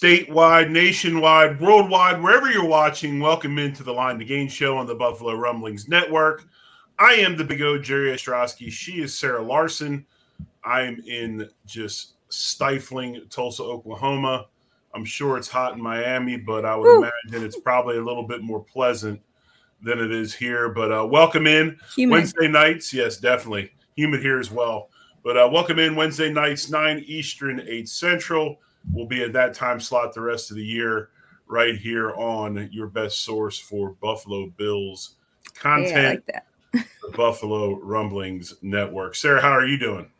Statewide, nationwide, worldwide, wherever you're watching, welcome into the Line 2 Gain show on the Buffalo Rumblings Network. I am the big O, Jerry Ostroski. She is Sara Larson. I'm in just stifling Tulsa, Oklahoma. I'm sure it's hot in Miami, but I would Woo. imagine it's probably a little bit more pleasant than it is here. But uh, welcome in Humid. Wednesday nights. Yes, definitely. Humid here as well. But uh, welcome in Wednesday nights, 9 Eastern, 8 Central will be at that time slot the rest of the year right here on your best source for Buffalo Bills content. Hey, like the Buffalo Rumblings Network. Sara, how are you doing?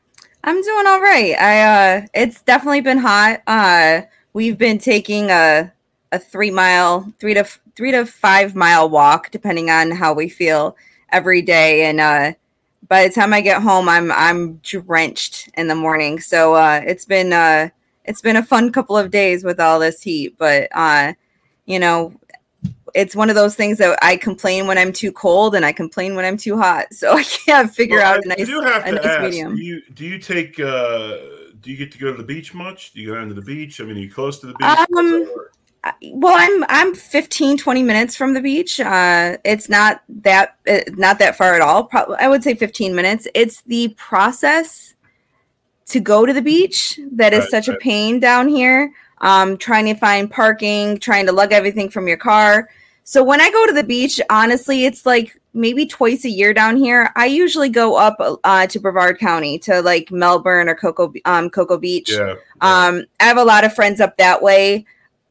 I'm doing all right. I uh it's definitely been hot. Uh we've been taking a a 3 mile, 3 to 3 to 5 mile walk depending on how we feel every day and uh by the time I get home I'm I'm drenched in the morning. So uh it's been uh it's been a fun couple of days with all this heat, but uh, you know, it's one of those things that I complain when I'm too cold and I complain when I'm too hot. So I can't figure well, out a nice, a nice ask, medium. Do you do you take uh do you get to go to the beach much? Do you go down to the beach? I mean, are you close to the beach? Um, well i'm i'm 15 20 minutes from the beach uh it's not that uh, not that far at all probably i would say 15 minutes it's the process to go to the beach that is right, such right. a pain down here. Um, trying to find parking, trying to lug everything from your car. So when I go to the beach, honestly, it's like maybe twice a year down here. I usually go up uh, to Brevard County to like Melbourne or Cocoa um, Cocoa Beach. Yeah, yeah. Um, I have a lot of friends up that way,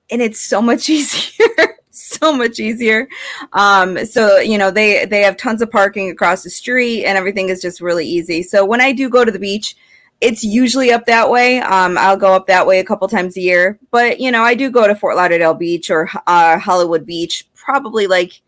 and it's so much easier. so much easier. Um, so you know they they have tons of parking across the street, and everything is just really easy. So when I do go to the beach, it's usually up that way. Um, I'll go up that way a couple times a year, but you know, I do go to Fort Lauderdale Beach or uh, Hollywood Beach probably like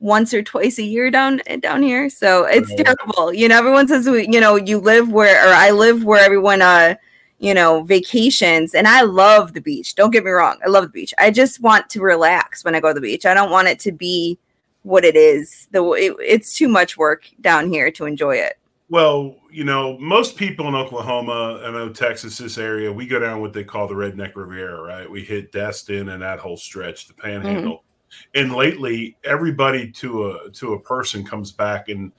once or twice a year down down here. So it's yeah. terrible. You know, everyone says you know you live where or I live where everyone uh you know vacations, and I love the beach. Don't get me wrong, I love the beach. I just want to relax when I go to the beach. I don't want it to be what it is. The it, it's too much work down here to enjoy it. Well, you know, most people in Oklahoma, I know Texas, this area, we go down what they call the Redneck Riviera, right? We hit Destin and that whole stretch, the Panhandle. Mm-hmm. And lately, everybody to a to a person comes back, and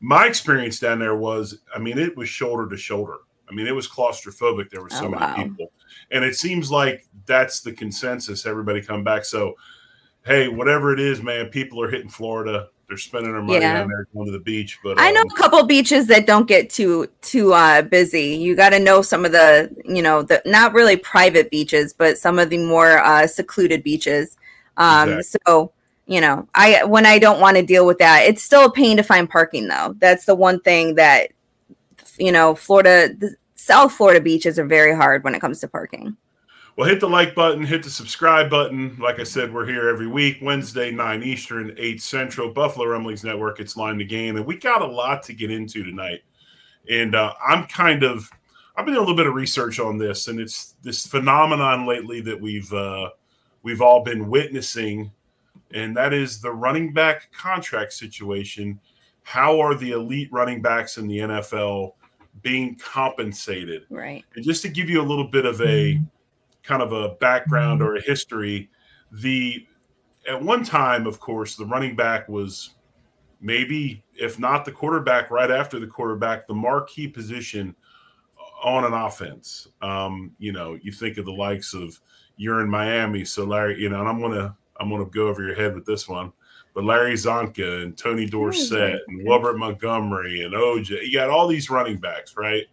my experience down there was, I mean, it was shoulder to shoulder. I mean, it was claustrophobic. There were so oh, many wow. people, and it seems like that's the consensus. Everybody come back. So, hey, whatever it is, man, people are hitting Florida they're spending their money yeah. down there going to the beach. But I know um, a couple beaches that don't get too too uh, busy. You got to know some of the you know the not really private beaches, but some of the more uh, secluded beaches. Um, exactly. So you know, I when I don't want to deal with that, it's still a pain to find parking though. That's the one thing that you know, Florida, the South Florida beaches are very hard when it comes to parking. Well, hit the like button, hit the subscribe button. Like I said, we're here every week, Wednesday, 9 Eastern, 8 Central, Buffalo Rumblings Network. It's Line 2 Gain. And we got a lot to get into tonight. And uh, I'm kind of, I've been doing a little bit of research on this, and it's this phenomenon lately that we've uh, we've all been witnessing, and that is the running back contract situation. How are the elite running backs in the NFL being compensated? Right. And just to give you a little bit of a kind of a background or a history, the at one time, of course, the running back was maybe, if not the quarterback, right after the quarterback, the marquee position on an offense. Um, you know, you think of the likes of you're in Miami, so Larry, you know, and I'm gonna I'm gonna go over your head with this one. But Larry Csonka and Tony Dorsett and Wilbert Montgomery and OJ, you got all these running backs, right?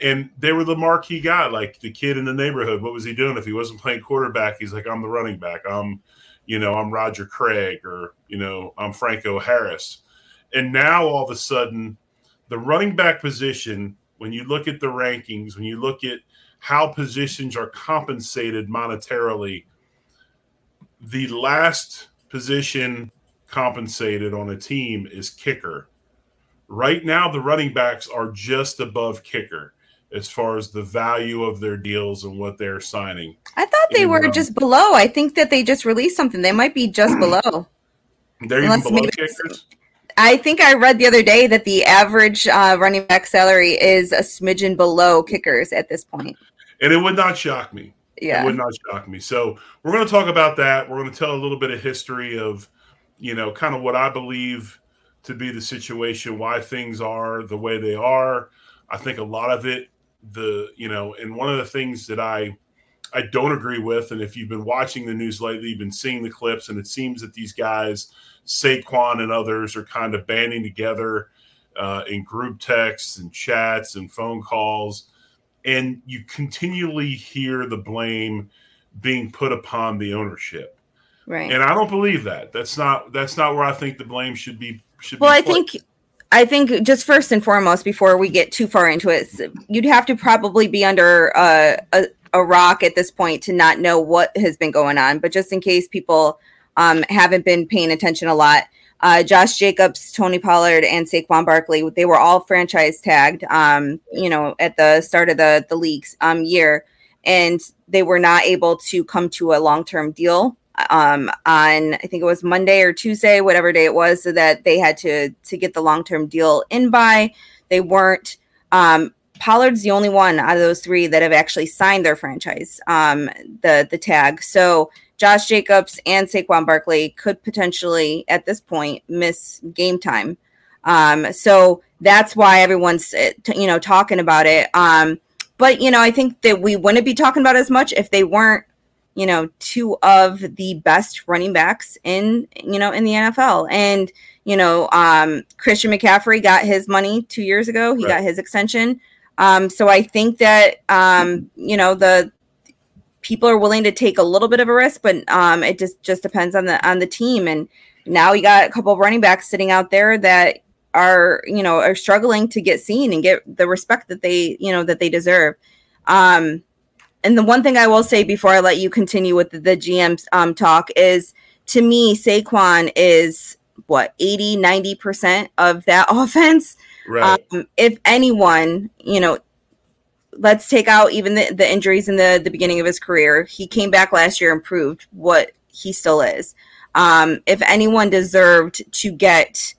And they were the marquee guy, like the kid in the neighborhood. What was he doing if he wasn't playing quarterback? He's like, I'm the running back. I'm, you know, I'm Roger Craig or, you know, I'm Franco Harris. And now all of a sudden, the running back position, when you look at the rankings, when you look at how positions are compensated monetarily, the last position compensated on a team is kicker. Right now, the running backs are just above kicker as far as the value of their deals and what they're signing. I thought they were just below. I think that they just released something. They might be just below. They're Unless even below kickers. I think I read the other day that the average uh, running back salary is a smidgen below kickers at this point. And it would not shock me. Yeah. It would not shock me. So we're going to talk about that. We're going to tell a little bit of history of, you know, kind of what I believe to be the situation, why things are the way they are. I think a lot of it, the, you know, and one of the things that I, I don't agree with, and if you've been watching the news lately, you've been seeing the clips, and it seems that these guys – Saquon and others are kind of banding together uh, in group texts and chats and phone calls, and you continually hear the blame being put upon the ownership. Right. And I don't believe that. That's not that's not where I think the blame should be. Should well, be I think I think just first and foremost, before we get too far into it, you'd have to probably be under uh, a, a rock at this point to not know what has been going on. But just in case people um, haven't been paying attention a lot. Uh, Josh Jacobs, Tony Pollard, and Saquon Barkley, they were all franchise tagged, um, you know, at the start of the, the league's um, year. And they were not able to come to a long term deal um, on, I think it was Monday or Tuesday, whatever day it was, so that they had to, to get the long term deal in by. They weren't. Um, Pollard's the only one out of those three that have actually signed their franchise, um, the the tag. So Josh Jacobs and Saquon Barkley could potentially, at this point, miss game time. Um, so that's why everyone's, eh, you know, talking about it. Um, but you know, I think that we wouldn't be talking about as much if they weren't, you know, two of the best running backs in, you know, in the NFL. And you know, um, Christian McCaffrey got his money two years ago. He right. got his extension. Um, so I think that um, you know the people are willing to take a little bit of a risk, but um, it just just depends on the on the team. And now you got a couple of running backs sitting out there that are you know are struggling to get seen and get the respect that they you know that they deserve. Um, and the one thing I will say before I let you continue with the, the GM's um, talk is to me, Saquon is what 80 90% of that offense. Right. Um, if anyone, you know, let's take out even the, the injuries in the, the beginning of his career. He came back last year and proved what he still is. Um, if anyone deserved to get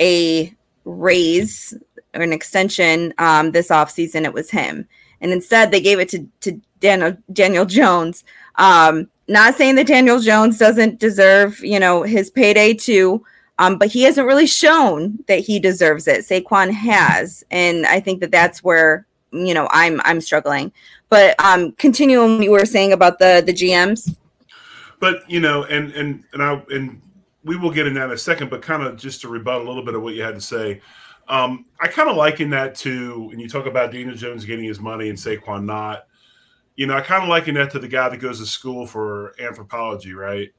a raise or an extension um, this offseason, it was him. And instead, they gave it to, to Daniel, Daniel Jones. Um, not saying that Daniel Jones doesn't deserve, you know, his payday too, um, but he hasn't really shown that he deserves it. Saquon has, and I think that that's where you know i'm i'm struggling but um continuing you were saying about the the gms but you know and and and i and we will get in that in a second but kind of just to rebut a little bit of what you had to say um i kind of liken that to when you talk about daniel jones getting his money and saquon not you know i kind of liken that to the guy that goes to school for anthropology right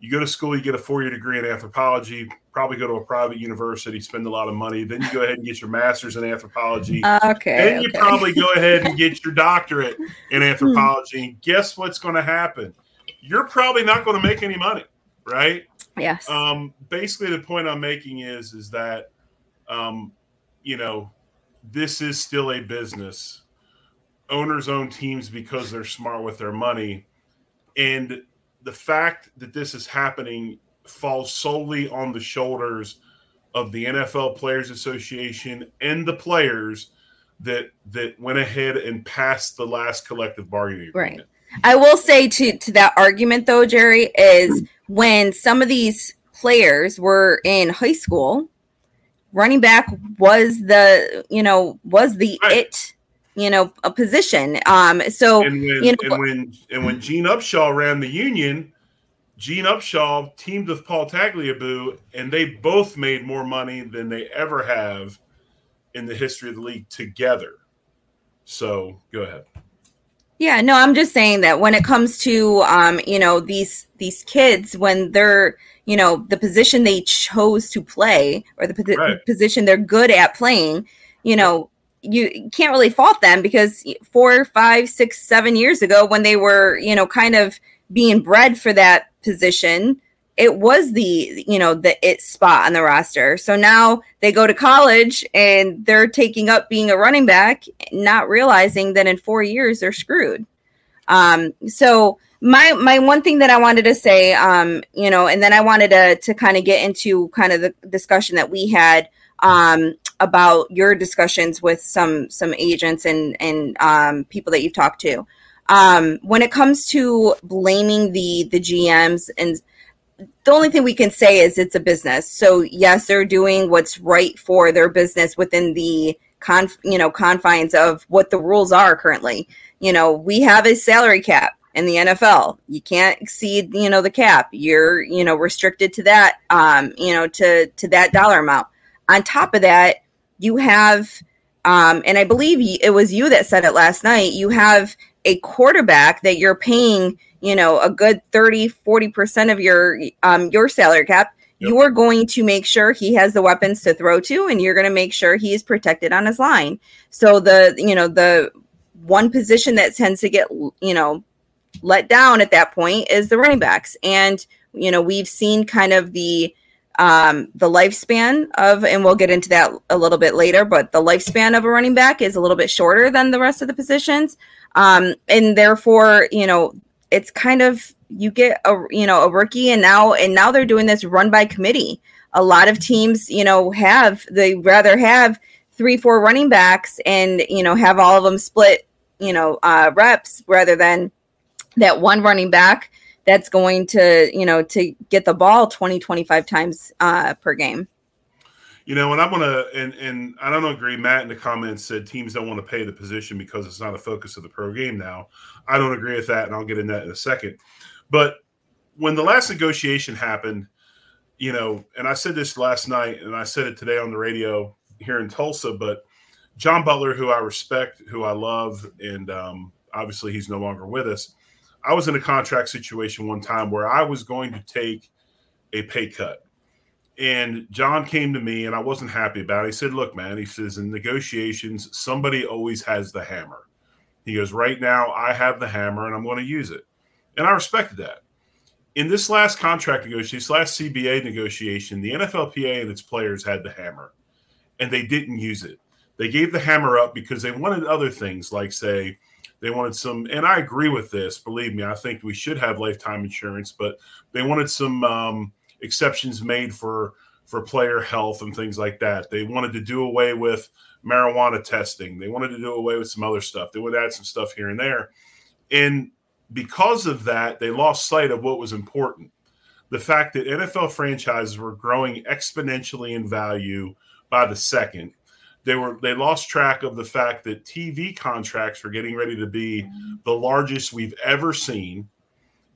you go to school, you get a four year degree in anthropology, probably go to a private university, spend a lot of money. Then you go ahead and get your master's in anthropology. Okay. Then you probably go ahead and get your doctorate in anthropology. and guess what's going to happen? You're probably not going to make any money, right? Yes. Um, basically, the point I'm making is is that, um, you know, this is still a business. Owners own teams because they're smart with their money, and the fact that this is happening falls solely on the shoulders of the NFL Players Association and the players that that went ahead and passed the last collective bargaining agreement. Right. I will say to to that argument though, Jerry, is when some of these players were in high school, running back was the you know was the right. it you know a position. Um, so and when, you know, and when and when Gene Upshaw ran the union, Gene Upshaw teamed with Paul Tagliabue, and they both made more money than they ever have in the history of the league together. So go ahead. Yeah, no, I'm just saying that when it comes to um, you know, these these kids when they're, you know, the position they chose to play or the posi- Right. position they're good at playing, you know, you can't really fault them because four, five, six, seven years ago when they were, you know, kind of being bred for that position, it was the, you know, the it spot on the roster. So now they go to college and they're taking up being a running back, not realizing that in four years they're screwed. Um, so my my one thing that I wanted to say, um, you know, and then I wanted to to kind of get into kind of the discussion that we had um, about your discussions with some some agents and and um, people that you've talked to. Um, when it comes to blaming the the GMs and the only thing we can say is it's a business. So yes, they're doing what's right for their business within the conf, you know, confines of what the rules are currently. You know, we have a salary cap in the NFL. You can't exceed, you know, the cap. You're, you know, restricted to that, um, you know, to to that dollar amount. On top of that, you have, um, and I believe it was you that said it last night. You have a quarterback that you're paying, you know, a good 30, 40% of your um your salary cap. Yep. You're going to make sure he has the weapons to throw to, and you're going to make sure he is protected on his line. So the, you know, the one position that tends to get, you know, let down at that point is the running backs. And, you know, we've seen kind of the um the lifespan of and we'll get into that a little bit later, but the lifespan of a running back is a little bit shorter than the rest of the positions. Um and therefore, you know, it's kind of you get a you know a rookie and now and now they're doing this run by committee. A lot of teams, you know, have they rather have three, four running backs and you know have all of them split, you know, uh reps rather than that one running back that's going to you know to get the ball 20 25 times uh, per game You know, and I'm gonna and and I don't agree. Matt in the comments said teams don't want to pay the position because it's not a focus of the pro game now. I don't agree with that, and I'll get in that in a second. But when the last negotiation happened, you know, and I said this last night, and I said it today on the radio here in Tulsa, but John Butler, who I respect, who I love, and um, obviously he's no longer with us. I was in a contract situation one time where I was going to take a pay cut. And John came to me and I wasn't happy about it. He said, Look, man, he says, in negotiations, somebody always has the hammer. He goes, Right now, I have the hammer and I'm going to use it. And I respected that. In this last contract negotiation, this last CBA negotiation, the NFLPA and its players had the hammer and they didn't use it. They gave the hammer up because they wanted other things, like, say, they wanted some, and I agree with this. Believe me, I think we should have lifetime insurance, but they wanted some um, exceptions made for for player health and things like that. They wanted to do away with marijuana testing. They wanted to do away with some other stuff. They would add some stuff here and there, and because of that, they lost sight of what was important. The fact that NFL franchises were growing exponentially in value by the second they were they lost track of the fact that TV contracts were getting ready to be the largest we've ever seen,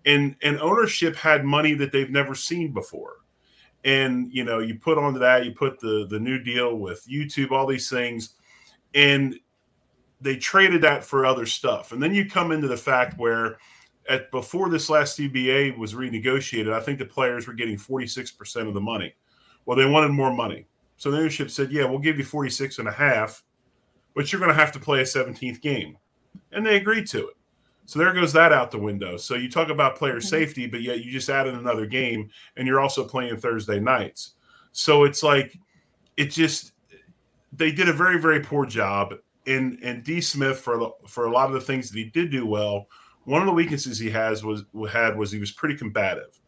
and and ownership had money that they've never seen before. And you know, you put onto that, you put the the new deal with YouTube, all these things, and they traded that for other stuff. And then you come into the fact where at before this last CBA was renegotiated, I think the players were getting 46% of the money. Well, they wanted more money. So the ownership said, yeah, we'll give you 46 and a half, but you're going to have to play a 17th game. And they agreed to it. So there goes that out the window. So you talk about player mm-hmm. safety, but yet you just added another game and you're also playing Thursday nights. So it's like, it just, they did a very, very poor job. And, and De Smith, for, for a lot of the things that he did do well, one of the weaknesses he has was had was he was pretty combative.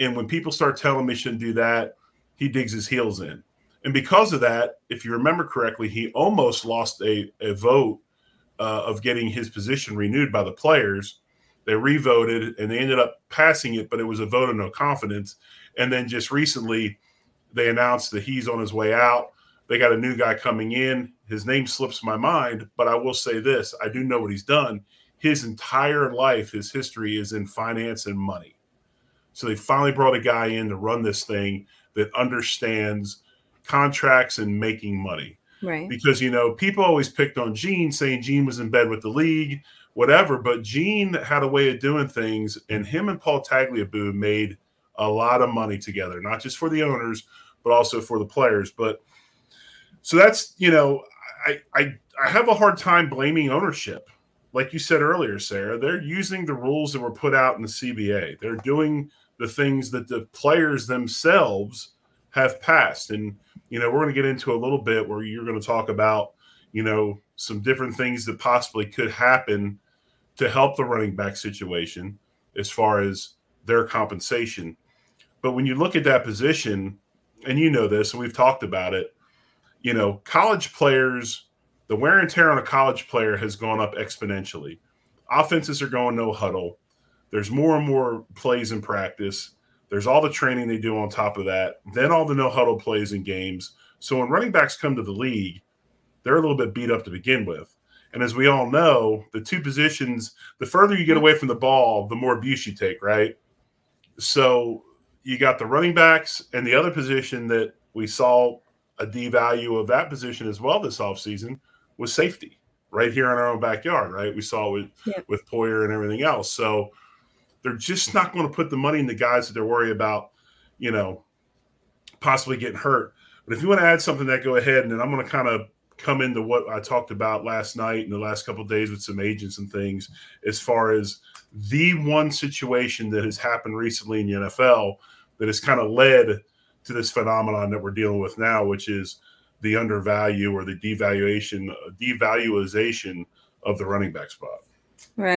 And when people start telling him he shouldn't do that, he digs his heels in. And because of that, if you remember correctly, he almost lost a, a vote uh, of getting his position renewed by the players. They revoted and they ended up passing it, but it was a vote of no confidence. And then just recently, they announced that he's on his way out. they got a new guy coming in. His name slips my mind, but I will say this I do know what he's done. His entire life, his history is in finance and money. So they finally brought a guy in to run this thing that understands contracts and making money. Right. Because, you know, people always picked on Gene saying Gene was in bed with the league, whatever, but Gene had a way of doing things, and him and Paul Tagliabue made a lot of money together, not just for the owners, but also for the players. But so that's you know, I I I have a hard time blaming ownership. Like you said earlier, Sara, they're using the rules that were put out in the CBA. They're doing the things that the players themselves have passed. And you know, we're going to get into a little bit where you're going to talk about, you know, some different things that possibly could happen to help the running back situation as far as their compensation. But when you look at that position, and you know this, and we've talked about it, you know, college players, the wear and tear on a college player has gone up exponentially. Offenses are going no huddle. There's more and more plays in practice. There's all the training they do on top of that. Then all the no huddle plays and games. So when running backs come to the league, they're a little bit beat up to begin with. And as we all know, the two positions, the further you get away from the ball, the more abuse you take, right? So you got the running backs and the other position that we saw a devalue of that position as well this offseason was safety right here in our own backyard, right? We saw with yeah. with Poyer and everything else. So they're just not going to put the money in the guys that they're worried about, you know, possibly getting hurt. But if you want to add something that go ahead and then I'm going to kind of come into what I talked about last night and the last couple days with some agents and things as far as the one situation that has happened recently in the NFL that has kind of led to this phenomenon that we're dealing with now, which is the undervalue or the devaluation, devaluation of the running back spot. Right.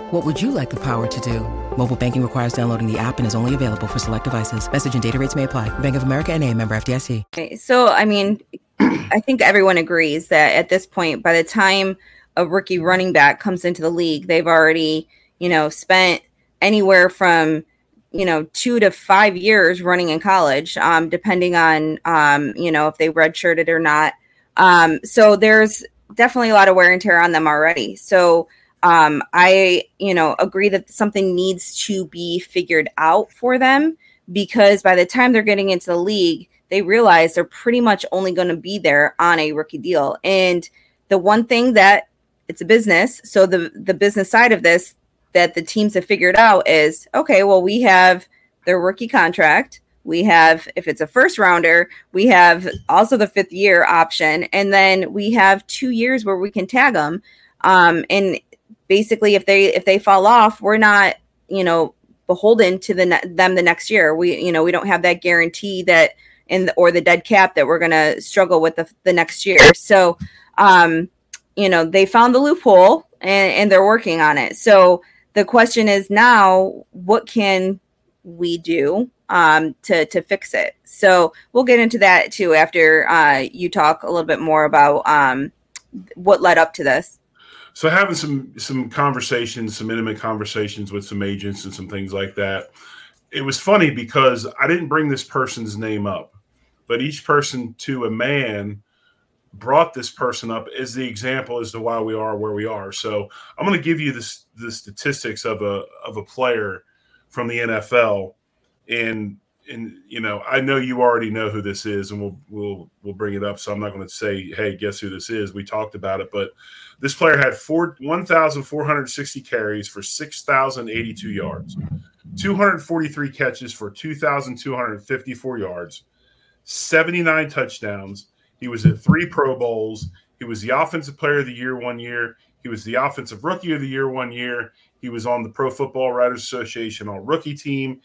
What would you like the power to do? Mobile banking requires downloading the app and is only available for select devices. Message and data rates may apply. Bank of America and a member FDIC. Okay, so, I mean, I think everyone agrees that at this point, by the time a rookie running back comes into the league, they've already, you know, spent anywhere from you know two to five years running in college um, depending on um, you know if they redshirted or not um, so there's definitely a lot of wear and tear on them already. So um, I, you know, agree that something needs to be figured out for them because by the time they're getting into the league, they realize they're pretty much only going to be there on a rookie deal. And the one thing that it's a business, so the the business side of this that the teams have figured out is okay. Well, we have their rookie contract we have if it's a first rounder we have also the fifth year option and then we have two years where we can tag them um, and basically if they if they fall off we're not you know beholden to the ne- them the next year we you know we don't have that guarantee that in the, or the dead cap that we're going to struggle with the, the next year so um you know they found the loophole and, and they're working on it so the question is now what can we do um, to to fix it. So we'll get into that too after uh, you talk a little bit more about um, what led up to this. So having some some conversations, some intimate conversations with some agents and some things like that. It was funny because I didn't bring this person's name up, but each person to a man brought this person up as the example as to why we are where we are. So I'm going to give you this the statistics of a of a player from the NFL and and you know I know you already know who this is, and we'll we'll we'll bring it up. So I'm not going to say, hey, guess who this is? We talked about it, but this player had four 1,460 carries for 6,082 yards, 243 catches for 2,254 yards, 79 touchdowns. He was at three Pro Bowls. He was the offensive player of the year one year. He was the offensive rookie of the year one year. He was on the Pro Football Writers Association all rookie team.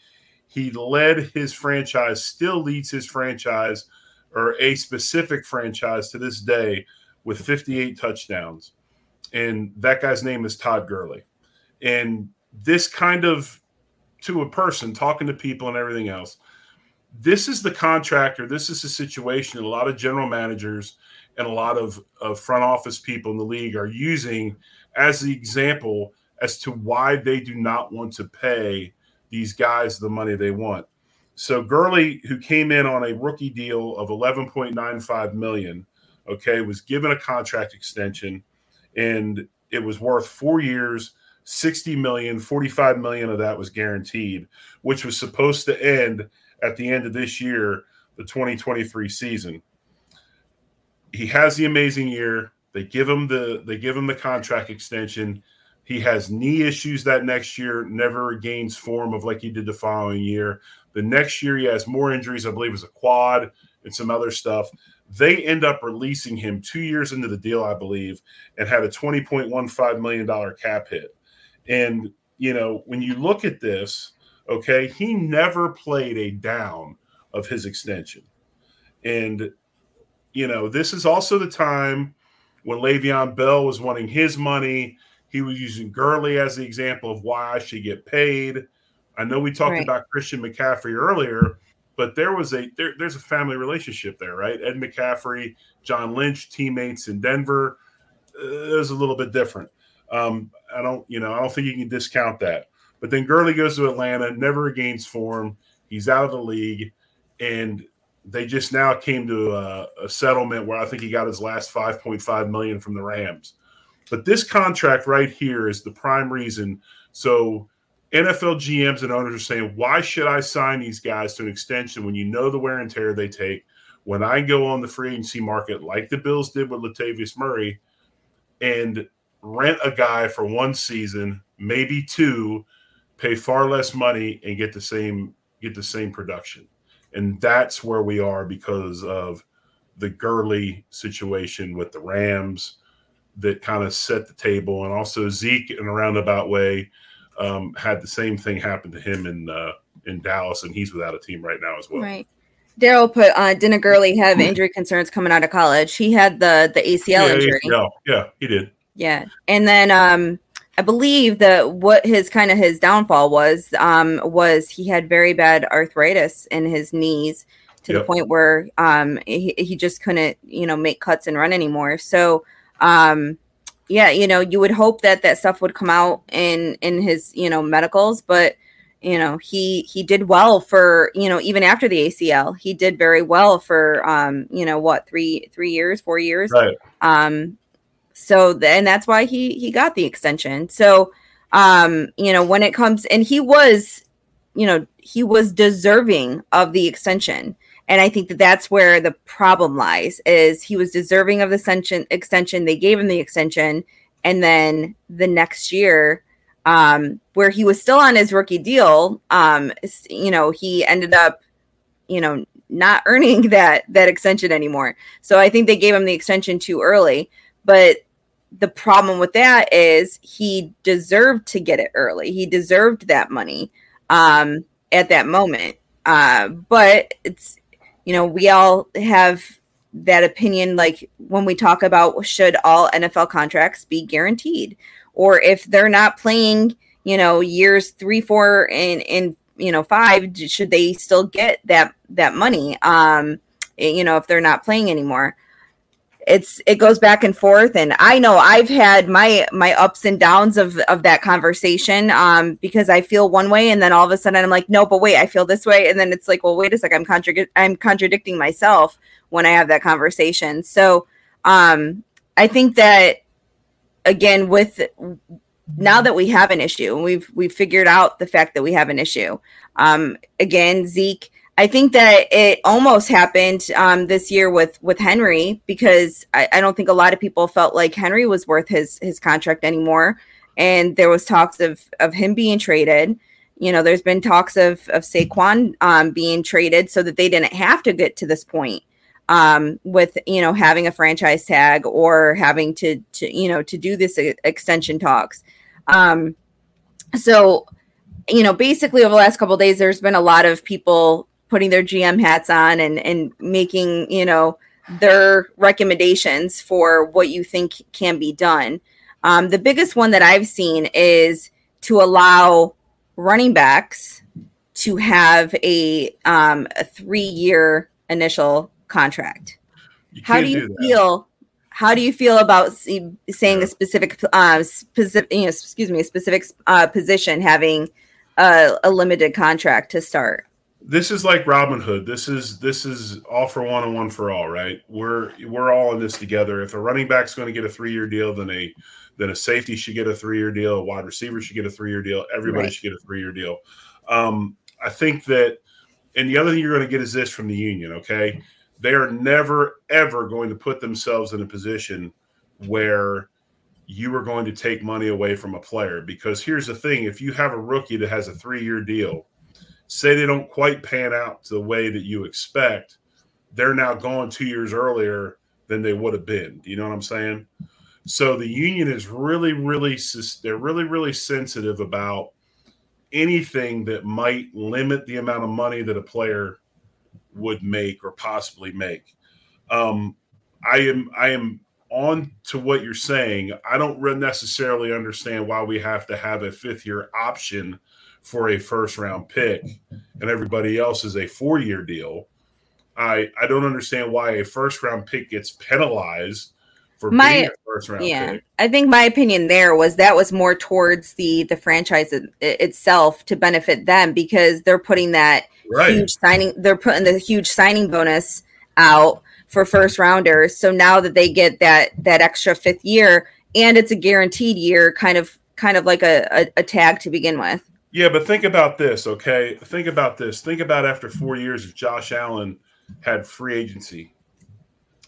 He led his franchise, still leads his franchise or a specific franchise to this day with 58 touchdowns. And that guy's name is Todd Gurley. And this kind of to a person talking to people and everything else. This is the contractor. This is the situation that a lot of general managers and a lot of, of front office people in the league are using as the example as to why they do not want to pay these guys the money they want. So Gurley, who came in on a rookie deal of 11.95 million, okay, was given a contract extension and it was worth four years, 60 million, 45 million of that was guaranteed, which was supposed to end at the end of this year, the 2023 season. He has the amazing year. They give him the they give him the contract extension. He has knee issues that next year, never regains form of like he did the following year. The next year, he has more injuries. I believe was a quad and some other stuff. They end up releasing him two years into the deal, I believe, and had a $20.15 million cap hit. And, you know, when you look at this, okay, he never played a down of his extension. And, you know, this is also the time when Le'Veon Bell was wanting his money. He was using Gurley as the example of why I should get paid. I know we talked right. about Christian McCaffrey earlier, but there was a there, there's a family relationship there, right? Ed McCaffrey, John Lynch, teammates in Denver. Uh, it was a little bit different. Um, I don't, you know, I don't think you can discount that. But then Gurley goes to Atlanta, never gains form. He's out of the league, and they just now came to a, a settlement where I think he got his last 5.5 million from the Rams. But this contract right here is the prime reason. So NFL GMs and owners are saying, why should I sign these guys to an extension when you know the wear and tear they take? When I go on the free agency market, like the Bills did with Latavius Murray, and rent a guy for one season, maybe two, pay far less money and get the same get the same production. And that's where we are because of the Gurley situation with the Rams that kind of set the table, and also Zeke in a roundabout way um, had the same thing happen to him in uh, in Dallas, and he's without a team right now as well. Right. Daryl put uh, didn't Gurley have injury concerns coming out of college? He had the the ACL yeah, injury. Yeah, yeah, he did. Yeah, and then um, I believe that what his kind of his downfall was um, was he had very bad arthritis in his knees to yep. the point where um, he, he just couldn't you know make cuts and run anymore. So um, yeah, you know, you would hope that that stuff would come out in in his you know medicals, but you know he he did well for you know even after the ACL, he did very well for um you know what three three years four years? Right. Um so and that's why he he got the extension. So um you know when it comes and he was you know he was deserving of the extension and I think that that's where the problem lies is he was deserving of the extension extension. They gave him the extension. And then the next year, um, where he was still on his rookie deal, um, you know, he ended up, you know, not earning that that extension anymore. So I think they gave him the extension too early. But the problem with that is he deserved to get it early. He deserved that money um, at that moment. Uh, but it's you know, we all have that opinion like when we talk about should all NFL contracts be guaranteed? Or if they're not playing, you know, years 3, 4 and and you know, 5 should they still get that that money? Um you know, if they're not playing anymore it's it goes back and forth and i know i've had my my ups and downs of of that conversation um because i feel one way and then all of a sudden i'm like no but wait i feel this way and then it's like well wait a sec i'm contradic- i'm contradicting myself when i have that conversation. So um i think that again with now that we have an issue and we've we've figured out the fact that we have an issue um again zeke I think that it almost happened um, this year with with Henry because I, I, don't think a lot of people felt like Henry was worth his his contract anymore, and there was talks of of him being traded. You know, there's been talks of of Saquon um, being traded so that they didn't have to get to this point um, with you know having a franchise tag or having to to you know to do this extension talks. Um, so you know, basically over the last couple days, there's been a lot of people putting their GM hats on and and making you know their recommendations for what you think can be done. Um, the biggest one that I've seen is to allow running backs to have a um, a three year initial contract. How do you do feel? How do you feel about saying yeah. a specific, uh, specific, you know, excuse me, a specific uh, position having a, a limited contract to start? This is like Robin Hood. This is this is all for one and one for all, right? We're we're all in this together. If a running back's going to get a three year deal, then a then a safety should get a three year deal. A wide receiver should get a three year deal. Everybody right. should get a three year deal. Um, I think that, and the other thing you're going to get is this from the union. Okay, they are never ever going to put themselves in a position where you are going to take money away from a player because here's the thing: if you have a rookie that has a three year deal say they don't quite pan out the way that you expect, they're now gone two years earlier than they would have been. Do you know what I'm saying? So the union is really, really, they're really, really sensitive about anything that might limit the amount of money that a player would make or possibly make. Um, I am, I am on to what you're saying. I don't necessarily understand why we have to have a fifth year option for a first round pick and everybody else is a four year deal. I I don't understand why a first round pick gets penalized for my, being a first round yeah, pick. I think my opinion there was that was more towards the the franchise it, itself to benefit them because they're putting that right. huge signing they're putting the huge signing bonus out for first rounders. So now that they get that that extra fifth year and it's a guaranteed year kind of kind of like a, a, a tag to begin with. Yeah, but think about this, okay? Think about this. Think about after four years, if Josh Allen had free agency,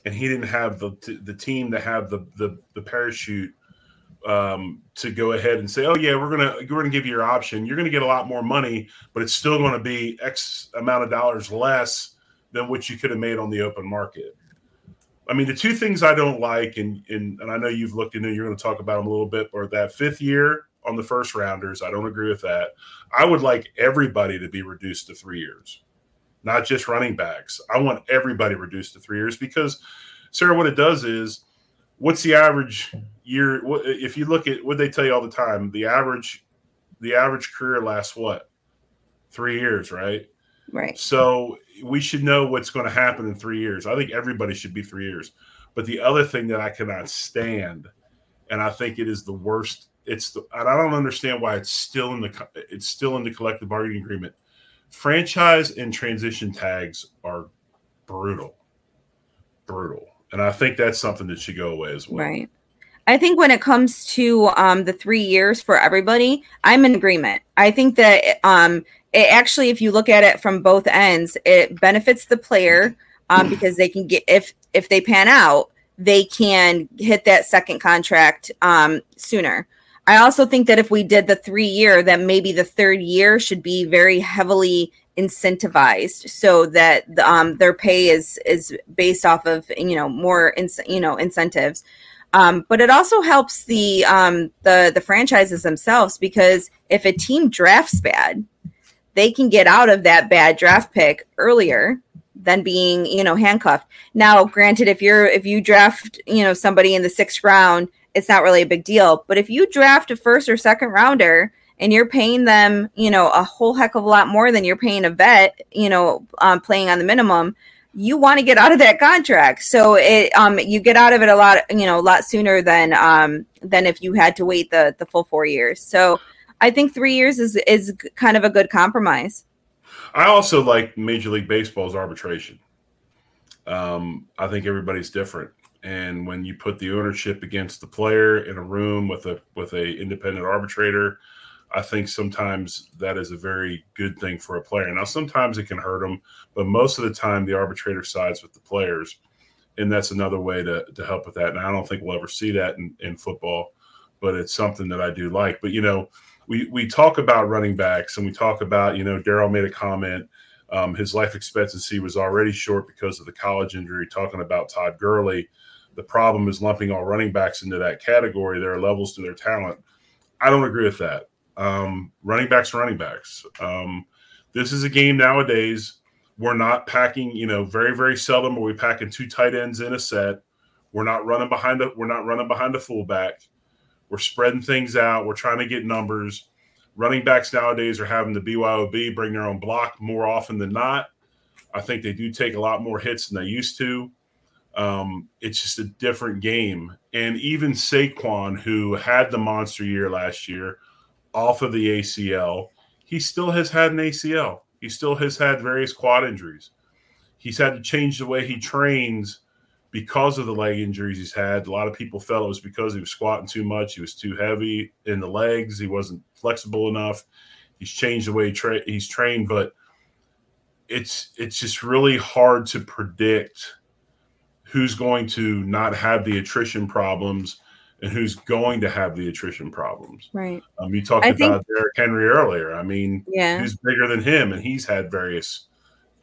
and he didn't have the the team to have the the, the parachute um, to go ahead and say, "Oh yeah, we're gonna we're gonna give you your option. You're gonna get a lot more money, but it's still going to be X amount of dollars less than what you could have made on the open market." I mean, the two things I don't like, and and, and I know you've looked into, you're going to talk about them a little bit, are that fifth year on the first rounders. I don't agree with that. I would like everybody to be reduced to three years, not just running backs. I want everybody reduced to three years because, Sara, what it does is, what's the average year? If you look at what they tell you all the time, the average, the average career lasts what? Three years, right? Right. So we should know what's going to happen in three years. I think everybody should be three years. But the other thing that I cannot stand, and I think it is the worst it's the, and I don't understand why it's still in the it's still in the collective bargaining agreement. Franchise and transition tags are brutal, brutal, and I think that's something that should go away as well. Right. I think when it comes to um, the three years for everybody, I'm in agreement. I think that um, it actually, if you look at it from both ends, it benefits the player um, because they can get if if they pan out, they can hit that second contract um, sooner. I also think that if we did the three year, that maybe the third year should be very heavily incentivized so that um, their pay is is based off of you know more in, you know incentives. Um, but it also helps the um, the the franchises themselves because if a team drafts bad, they can get out of that bad draft pick earlier than being you know handcuffed. Now, granted, if you're if you draft you know somebody in the sixth round it's not really a big deal. But if you draft a first or second rounder and you're paying them, you know, a whole heck of a lot more than you're paying a vet, you know, um, playing on the minimum, you want to get out of that contract. So it, um, you get out of it a lot, you know, a lot sooner than, um, than if you had to wait the the full four years. So I think three years is is kind of a good compromise. I also like Major League Baseball's arbitration. Um, I think everybody's different and when you put the ownership against the player in a room with a with a independent arbitrator i think sometimes that is a very good thing for a player. Now sometimes it can hurt them but most of the time the arbitrator sides with the players and that's another way to, to help with that. And i don't think we'll ever see that in, in football but it's something that i do like. But you know we we talk about running backs and we talk about you know daryl made a comment um, his life expectancy was already short because of the college injury talking about todd Gurley the problem is lumping all running backs into that category. There are levels to their talent. I don't agree with that. Um, running backs, running backs. Um, this is a game nowadays. We're not packing, you know, very very seldom are we packing two tight ends in a set. We're not running behind the we're not running behind the fullback. We're spreading things out. We're trying to get numbers. Running backs nowadays are having the BYOB bring their own block more often than not. I think they do take a lot more hits than they used to. Um, it's just a different game. And even Saquon, who had the monster year last year off of the ACL, he still has had an ACL. He still has had various quad injuries. He's had to change the way he trains because of the leg injuries he's had. A lot of people felt it was because he was squatting too much. He was too heavy in the legs. He wasn't flexible enough. He's changed the way he tra- he's trained, but it's it's just really hard to predict who's going to not have the attrition problems and who's going to have the attrition problems. Right. Um, you talked I about think- Derrick Henry earlier. I mean, Yeah. who's bigger than him, and he's had various.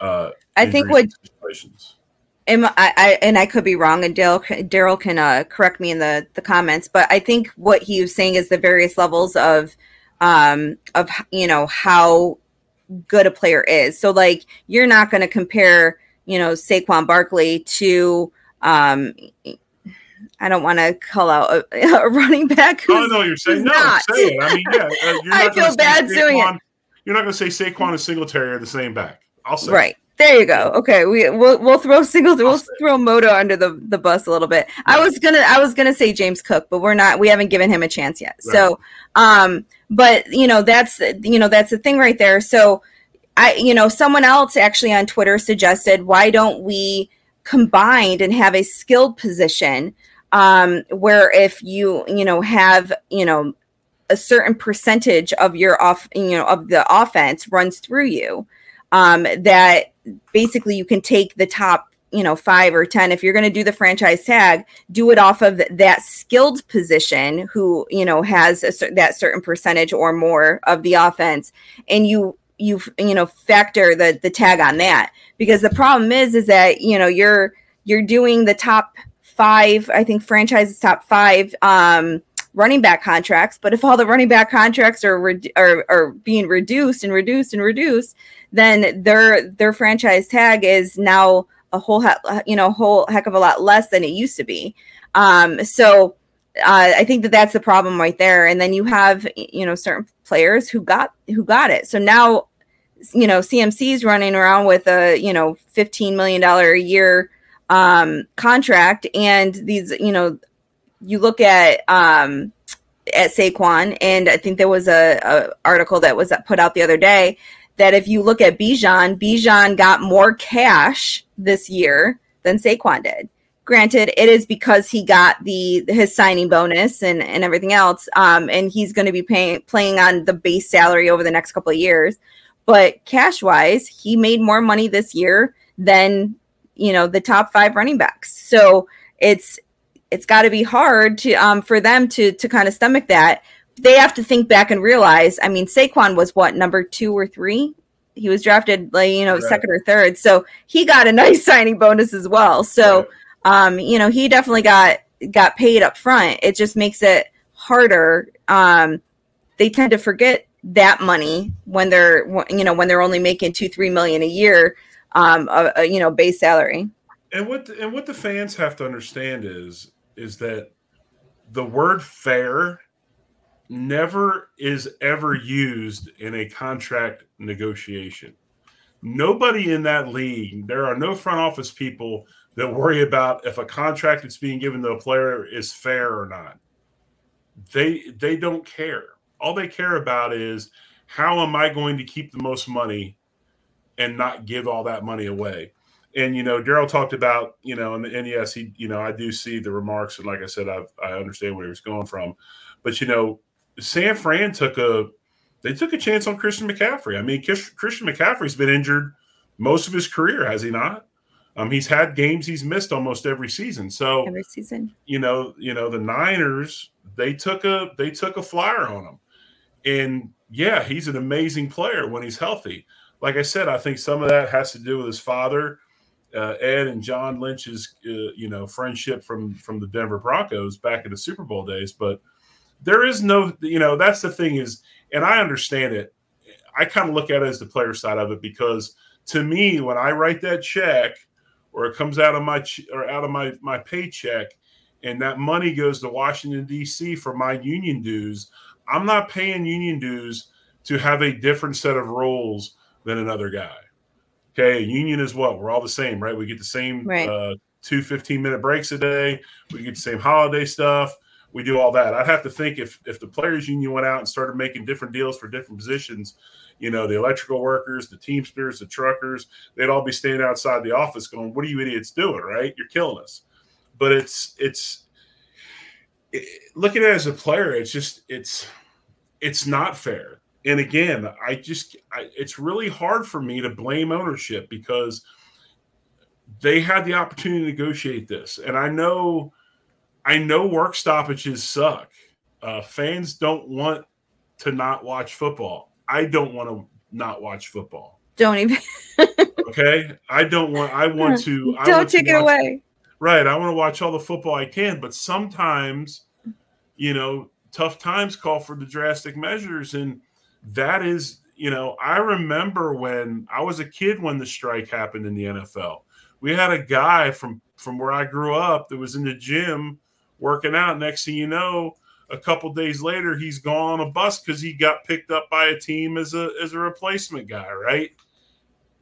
Uh, I think what and situations. am I, I and I could be wrong, and Daryl Daryl can uh, correct me in the the comments, but I think what he was saying is the various levels of um of you know how good a player is. So like you're not going to compare you know Saquon Barkley to um I don't want to call out a, a running back. Oh, I who's- know what you're saying. No, not. say it. I mean, yeah. Uh, you're I not feel bad doing it. Saquon- You're not going to say Saquon and Singletary are the same back. I'll say. it. Right. There you go. Okay, we we'll, we'll throw singles. We'll throw Moto under the, the bus a little bit. I was gonna I was gonna say James Cook, but we're not. We haven't given him a chance yet. So, um, but you know that's you know that's the thing right there. So, I you know someone else actually on Twitter suggested why don't we combined and have a skilled position um, where if you you know have you know a certain percentage of your off you know of the offense runs through you um, that basically you can take the top you know five or ten. If you're going to do the franchise tag do it off of that skilled position who you know has a that certain percentage or more of the offense and you you you know factor the the tag on that. Because the problem is is that you know you're you're doing the top five i think franchises top five um running back contracts. But if all the running back contracts are re- are, are being reduced and reduced and reduced then their their franchise tag is now a whole he- you know whole heck of a lot less than it used to be. Um so uh, I think that that's the problem right there. And then you have you know certain players who got who got it. So now you know CMC's running around with a you know fifteen million dollar a year um, contract, and these you know you look at um, at Saquon, and I think there was a, a article that was put out the other day that if you look at Bijan, Bijan got more cash this year than Saquon did. Granted, it is because he got the his signing bonus and, and everything else, um, and he's going to be paying playing on the base salary over the next couple of years. But cash wise, he made more money this year than you know the top five running backs. So it's it's got to be hard to um, for them to to kind of stomach that. They have to think back and realize. I mean, Saquon was what number two or three. He was drafted like you know Right. second or third, so he got a nice signing bonus as well. So Right. Um, you know, he definitely got got paid up front. It just makes it harder. Um, they tend to forget that money when they're you know when they're only making two three million a year, um, a, a, you know base salary. And what the, and what the fans have to understand is is that the word fair never is ever used in a contract negotiation. Nobody in that league, there are no front office people that worry about if a contract that's being given to a player is fair or not. They they don't care. All they care about is how am I going to keep the most money and not give all that money away and you know daryl talked about you know and, and yes he you know i do see the remarks and like i said I've, i understand where he was going from but you know san fran took a they took a chance on christian mccaffrey i mean christian mccaffrey's been injured most of his career has he not um, he's had games he's missed almost every season so Every season, you know, you know, the Niners, they took a they took a flyer on him. And yeah, he's an amazing player when he's healthy. Like I said, I think some of that has to do with his father, uh, Ed and John Lynch's uh, you know, friendship from from the Denver Broncos back in the Super Bowl days, but there is no, you know, that's the thing is and I understand it. I kind of look at it as the player side of it because to me, when I write that check or it comes out of my ch- or out of my my paycheck and that money goes to Washington D.C. for my union dues, I'm not paying union dues to have a different set of rules than another guy. Okay, a union is what? We're all the same, right? We get the same right. uh, two 15 minute breaks a day. We get the same holiday stuff. We do all that. I'd have to think if if the players union went out and started making different deals for different positions, you know, the electrical workers, the teamsters, the truckers, they'd all be standing outside the office going, "What are you idiots doing? Right? You're killing us." But it's it's it, looking at it as a player, it's just it's it's not fair. And again, I just I, it's really hard for me to blame ownership because they had the opportunity to negotiate this, and I know I know work stoppages suck. Uh, fans don't want to not watch football. I don't want to not watch football. Don't even. okay, I don't want. I want to. don't want take to it away. Right, I want to watch all the football I can, but sometimes, you know, tough times call for the drastic measures, and that is, you know, I remember when I was a kid when the strike happened in the NFL. We had a guy from from where I grew up that was in the gym working out. Next thing you know, a couple days later, he's gone on a bus because he got picked up by a team as a as a replacement guy. Right?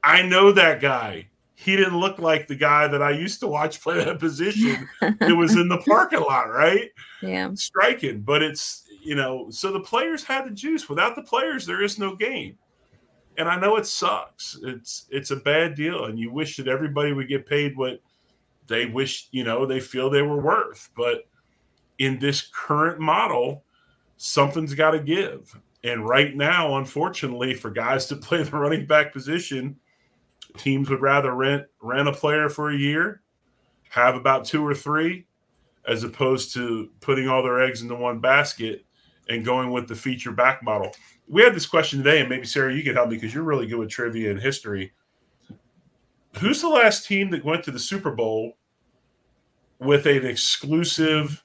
I know that guy. He didn't look like the guy that I used to watch play that position. it was in the parking lot, right? Yeah. Striking, but it's you know, so the players had the juice. Without the players, there is no game. And I know it sucks. It's it's a bad deal, and you wish that everybody would get paid what they wish you know they feel they were worth. But in this current model, something's got to give. And right now, unfortunately, for guys to play the running back position, teams would rather rent rent a player for a year, have about two or three, as opposed to putting all their eggs into one basket and going with the feature back model. We had this question today, and maybe Sarah, you can help me because you're really good with trivia and history. Who's the last team that went to the Super Bowl with an exclusive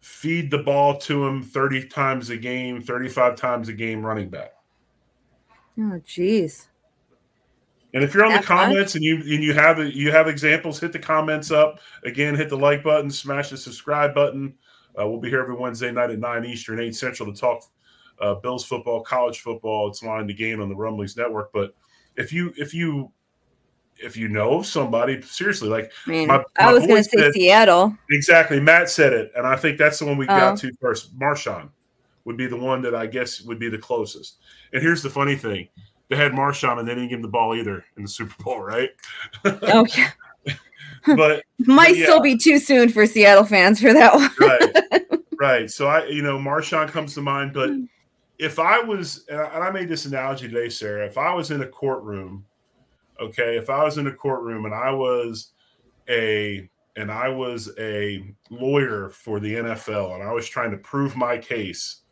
feed the ball to him 30 times a game, 35 times a game running back? Oh, jeez. And if you're on That the comments and you and you have you have examples, hit the comments up. Again, hit the like button, smash the subscribe button. Uh, we'll be here every Wednesday night at nine Eastern, eight Central to talk uh, Bills football, college football. It's line to gain on the Rumblings Network. But if you if you if you know somebody, seriously, like I mean, My- I my was going to say said- Seattle. exactly, Matt said it, and I think that's the one we Oh. got to first. Marshawn would be the one that I guess would be the closest. And here's the funny thing: they had Marshawn, and they didn't give him the ball either in the Super Bowl, right? Oh, yeah. but Might Yeah. still be too soon for Seattle fans for that one. right right so i you know marshawn comes to mind but if i was and I, and I made this analogy today sarah if i was in a courtroom okay if i was in a courtroom and i was a and i was a lawyer for the nfl and i was trying to prove my case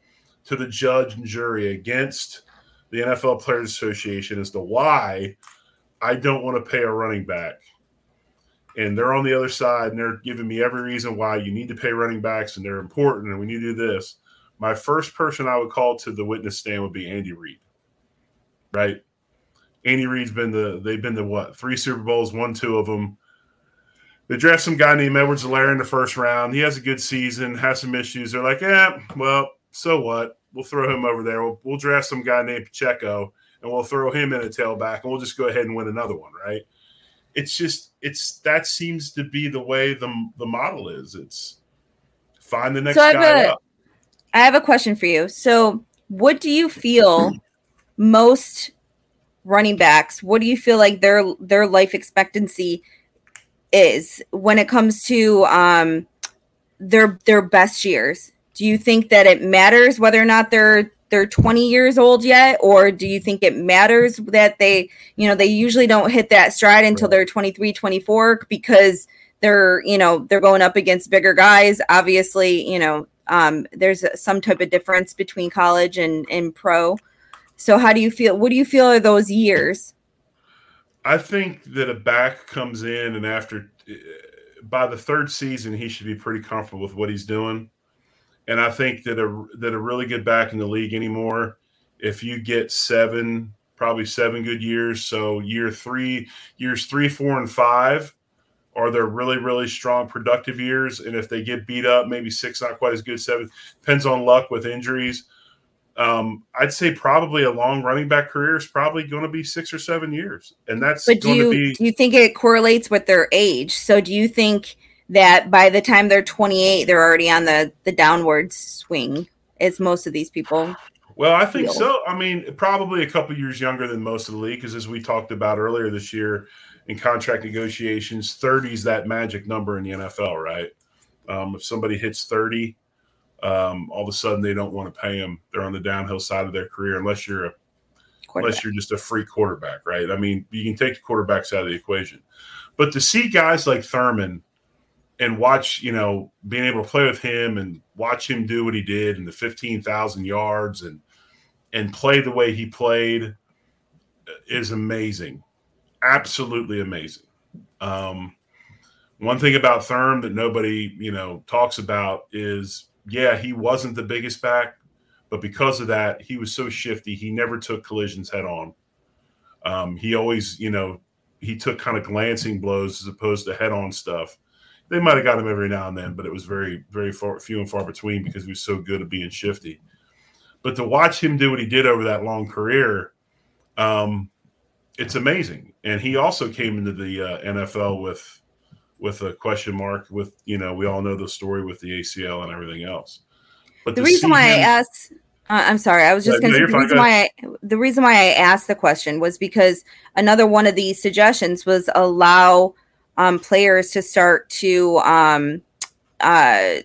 to the judge and jury against the nfl players association as to why i don't want to pay a running back and they're on the other side and they're giving me every reason why you need to pay running backs and they're important and we need to do this. My first person I would call to the witness stand would be Andy Reid. Right? Andy Reid's been the they've been the what? Three Super Bowls, won two of them. They draft some guy named Edwards-Helaire in the first round. He has a good season, has some issues. They're like, yeah, well, so what? We'll throw him over there. We'll, we'll draft some guy named Pacheco and we'll throw him in a tailback and we'll just go ahead and win another one, right? it's just it's that seems to be the way the the model is. It's find the next So guy a- up. I have a question for you. So, what do you feel most running backs? What do you feel like their their life expectancy is when it comes to um their their best years? Do you think that it matters whether or not they're they're 20 years old yet or do you think it matters that they you know they usually don't hit that stride until they're 23 24 because they're you know they're going up against bigger guys obviously you know um, there's some type of difference between college and and pro so how do you feel what do you feel are those years I think that a back comes in and after uh, by the third season he should be pretty comfortable with what he's doing. And I think that a that a really good back in the league anymore, if you get seven, probably seven good years, so year three, years three, four, and five are their really, really strong productive years. And if they get beat up, maybe six not quite as good, seven depends on luck with injuries. Um, I'd say probably a long running back career is probably going to be six or seven years, and that's But do going you to be. do you think it correlates with their age? So do you think that by the time they're 28, they're already on the the downward swing? As most of these people, Well, I think feel. so. I mean, probably a couple years younger than most of the league, because as we talked about earlier this year in contract negotiations, 30 is that magic number in the NFL, right? Um, if somebody hits 30, um, all of a sudden they don't want to pay them. They're on the downhill side of their career, unless you're a unless you're just a free quarterback, right? I mean, you can take the quarterbacks out of the equation, but to see guys like Thurman and watch, you know, being able to play with him and watch him do what he did and the 15,000 yards and and play the way he played is amazing. Absolutely amazing. Um, one thing about Thurm that nobody, you know, talks about is yeah, he wasn't the biggest back, but because of that, he was so shifty. He never took collisions head on. Um, he always, you know, he took kind of glancing blows as opposed to head on stuff. They might have got him every now and then, but it was very, very far, few and far between because he was so good at being shifty. But to watch him do what he did over that long career, um, it's amazing. And he also came into the uh, NFL with with a question mark. With you know, we all know the story with the ACL and everything else. But the reason why I asked, uh, I'm sorry, I was just Yeah, going to you're the reason why I, the reason why I asked the question was because another one of these suggestions was allow um, players to start to um, uh,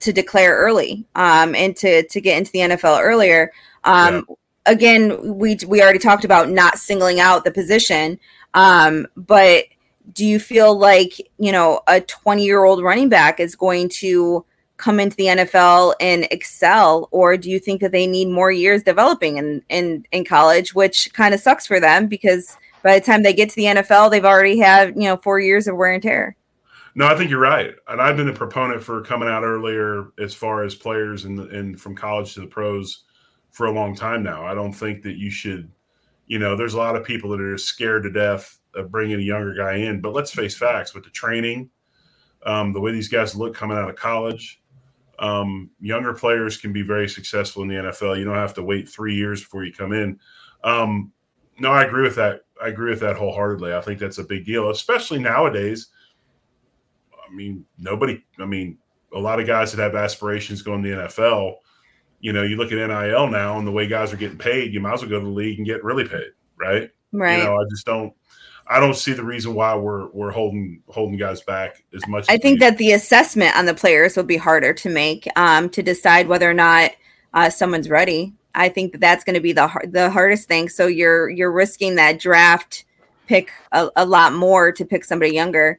to declare early um, and to to get into the NFL earlier. Um, Again, we we already talked about not singling out the position, um, but do you feel like you know a 20 year old running back is going to come into the NFL and excel, or do you think that they need more years developing in in, in college, which kind of sucks for them because by the time they get to the NFL, they've already had you know four years of wear and tear. No, I think you're right, and I've been a proponent for coming out earlier as far as players and and from college to the pros for a long time now. I don't think that you should, you know, there's a lot of people that are scared to death of bringing a younger guy in, but let's face facts with the training, um, the way these guys look coming out of college. Um, younger players can be very successful in the NFL. You don't have to wait three years before you come in. Um, no, I agree with that. I agree with that wholeheartedly. I think that's a big deal, especially nowadays. I mean, nobody. I mean, a lot of guys that have aspirations going to the NFL. You know, you look at NIL now and the way guys are getting paid. You might as well go to the league and get really paid, right? Right. You know, I just don't. I don't see the reason why we're we're holding holding guys back as much. I as think we- that the assessment on the players will be harder to make um, to decide whether or not uh, someone's ready. I think that that's going to be the the hardest thing. So you're you're risking that draft pick a, a lot more to pick somebody younger.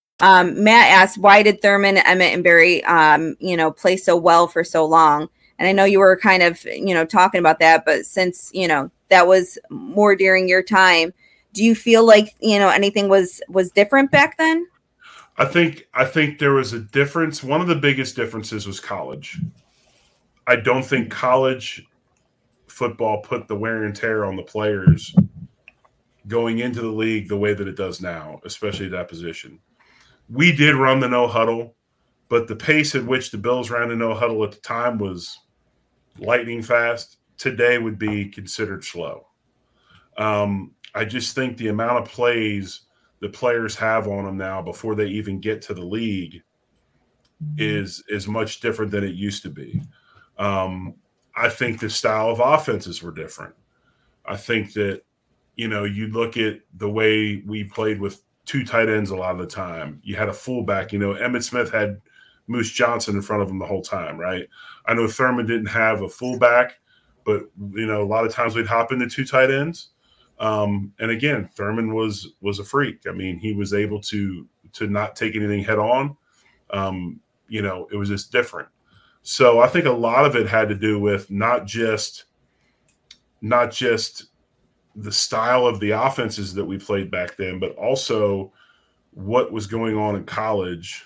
Um, Matt asked, why did Thurman, Emmitt, and Barry, um, you know, play so well for so long? And I know you were kind of, you know, talking about that, but since you know that was more during your time, do you feel like you know anything was was different back then? I think I think there was a difference. One of the biggest differences was college. I don't think college football put the wear and tear on the players going into the league the way that it does now, especially that position. We did run the no huddle, but the pace at which the Bills ran the no huddle at the time was lightning fast. Today would be considered slow. Um, I just think the amount of plays the players have on them now before they even get to the league is is much different than it used to be. Um, I think the style of offenses were different. I think that you know you look at the way we played with two tight ends a lot of the time. You had a fullback. You know, Emmitt Smith had Moose Johnston in front of him the whole time, right? I know Thurman didn't have a fullback, but you know a lot of times we'd hop into two tight ends. Um, and again, Thurman was was a freak. I mean, he was able to to not take anything head on. Um, you know, it was just different. So I think a lot of it had to do with not just not just the style of the offenses that we played back then, but also what was going on in college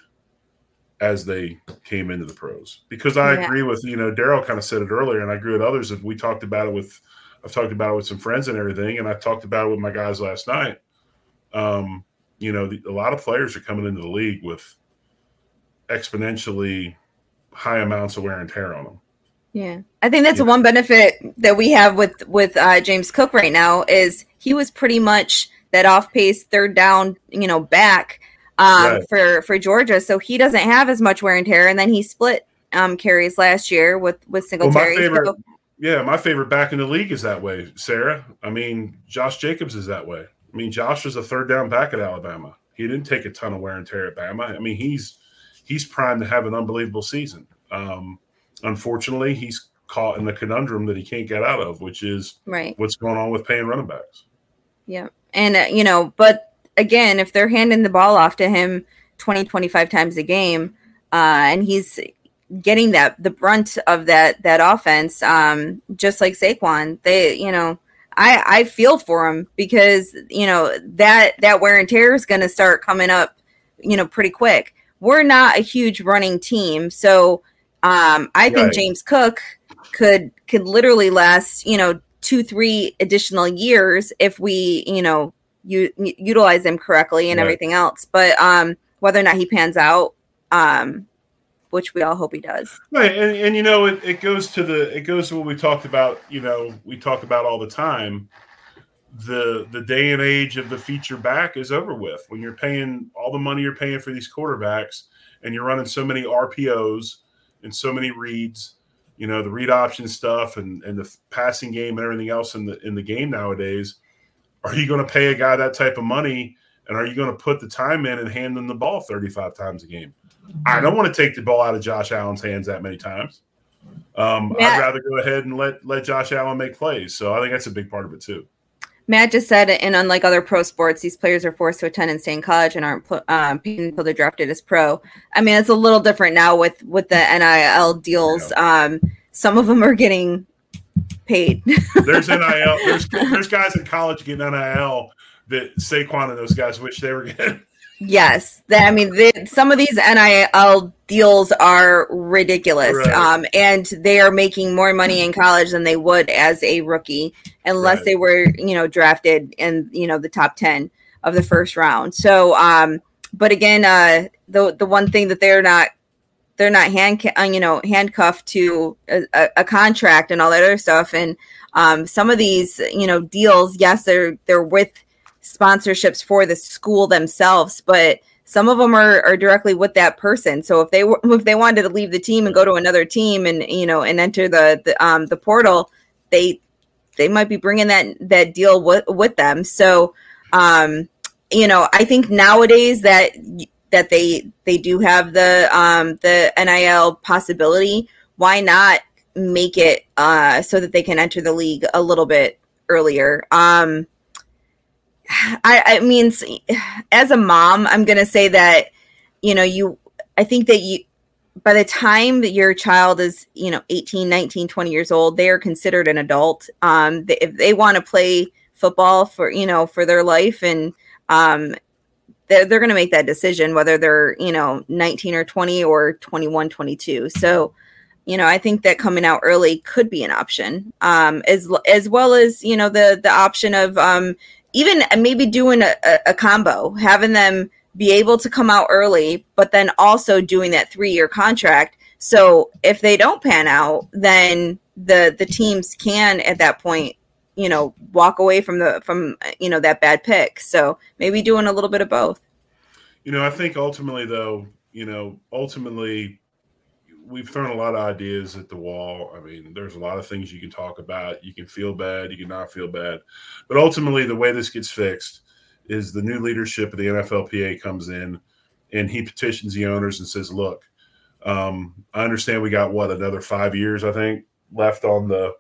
as they came into the pros. Because I yeah. agree with you know Daryl kind of said it earlier, and I agree with others. If we talked about it with, I've talked about it with some friends and everything, and I talked about it with my guys last night. Um, you know, the, a lot of players are coming into the league with exponentially high amounts of wear and tear on them. Yeah, I think that's yeah. one benefit that we have with with uh, James Cook right now is he was pretty much that off pace third down, you know, back um, right. for for Georgia, so he doesn't have as much wear and tear. And then he split um, carries last year with with Singletary. Well, my favorite, so, yeah, my favorite back in the league is that way, Sarah. I mean, Josh Jacobs is that way. I mean, Josh was a third down back at Alabama. He didn't take a ton of wear and tear at Bama. I mean, he's he's primed to have an unbelievable season. Um, unfortunately, he's caught in the conundrum that he can't get out of, which is right. what's going on with paying running backs. Yeah. And, uh, you know, but again, if they're handing the ball off to him 20, 25 times a game, uh, and he's getting that the brunt of that that offense, um, just like Saquon, they, you know, I I feel for him because you know that that wear and tear is going to start coming up, you know, pretty quick. We're not a huge running team, so um, I think right. James Cook could could literally last, you know, two three additional years if we, you know, u- utilize him correctly and right. everything else. But um, whether or not he pans out, um, which we all hope he does. Right, and, and you know, it, it goes to the it goes to what we talked about. You know, we talk about all the time. The the day and age of the feature back is over with. When you're paying all the money you're paying for these quarterbacks, and you're running so many RPOs and so many reads. You know, the read option stuff and, and the passing game and everything else in the in the game nowadays. Are you going to pay a guy that type of money? And are you going to put the time in and hand them the ball 35 times a game? I don't want to take the ball out of Josh Allen's hands that many times. Um, I'd rather go ahead and let let Josh Allen make plays. So I think that's a big part of it too. Matt just said, and unlike other pro sports, these players are forced to attend and stay in college and aren't um, until they're drafted as pro. I mean, it's a little different now with with the NIL deals. Um, some of them are getting paid. there's NIL. There's there's guys in college getting NIL that Saquon and those guys wish they were getting. Yes, I mean the, some of these NIL deals are ridiculous, right. um, and they are making more money in college than they would as a rookie, unless right. they were, you know, drafted in you know the top ten of the first round. So, um, but again, uh, the the one thing that they're not they're not hand uh, you know handcuffed to a, a, contract and all that other stuff, and um, some of these you know deals, yes, they're they're with sponsorships for the school themselves, but some of them are, are directly with that person. So if they if they wanted to leave the team and go to another team and you know and enter the the um the portal, they they might be bringing that that deal with with them. So um you know I think nowadays that that they they do have the um the NIL possibility. Why not make it uh so that they can enter the league a little bit earlier? Um I, I mean, as a mom, I'm going to say that, you know, you, I think that you, by the time that your child is, you know, 18, 19, 20 years old, they are considered an adult. Um, they, if they want to play football for, you know, for their life and, um, they're, they're going to make that decision, whether they're, you know, 19 or 20 or 21, 22. So, you know, I think that coming out early could be an option, um, as as well as you know the the option of um, even maybe doing a, a, combo, having them be able to come out early, but then also doing that three year contract. So if they don't pan out, then the the teams can at that point, you know, walk away from the from you know that bad pick. So maybe doing a little bit of both. You know, I think ultimately though, you know, ultimately we've thrown a lot of ideas at the wall. I mean, there's a lot of things you can talk about. You can feel bad, you can not feel bad. But ultimately, the way this gets fixed is the new leadership of the NFLPA comes in and he petitions the owners and says, look, um, I understand we got what another five years, I think, left on the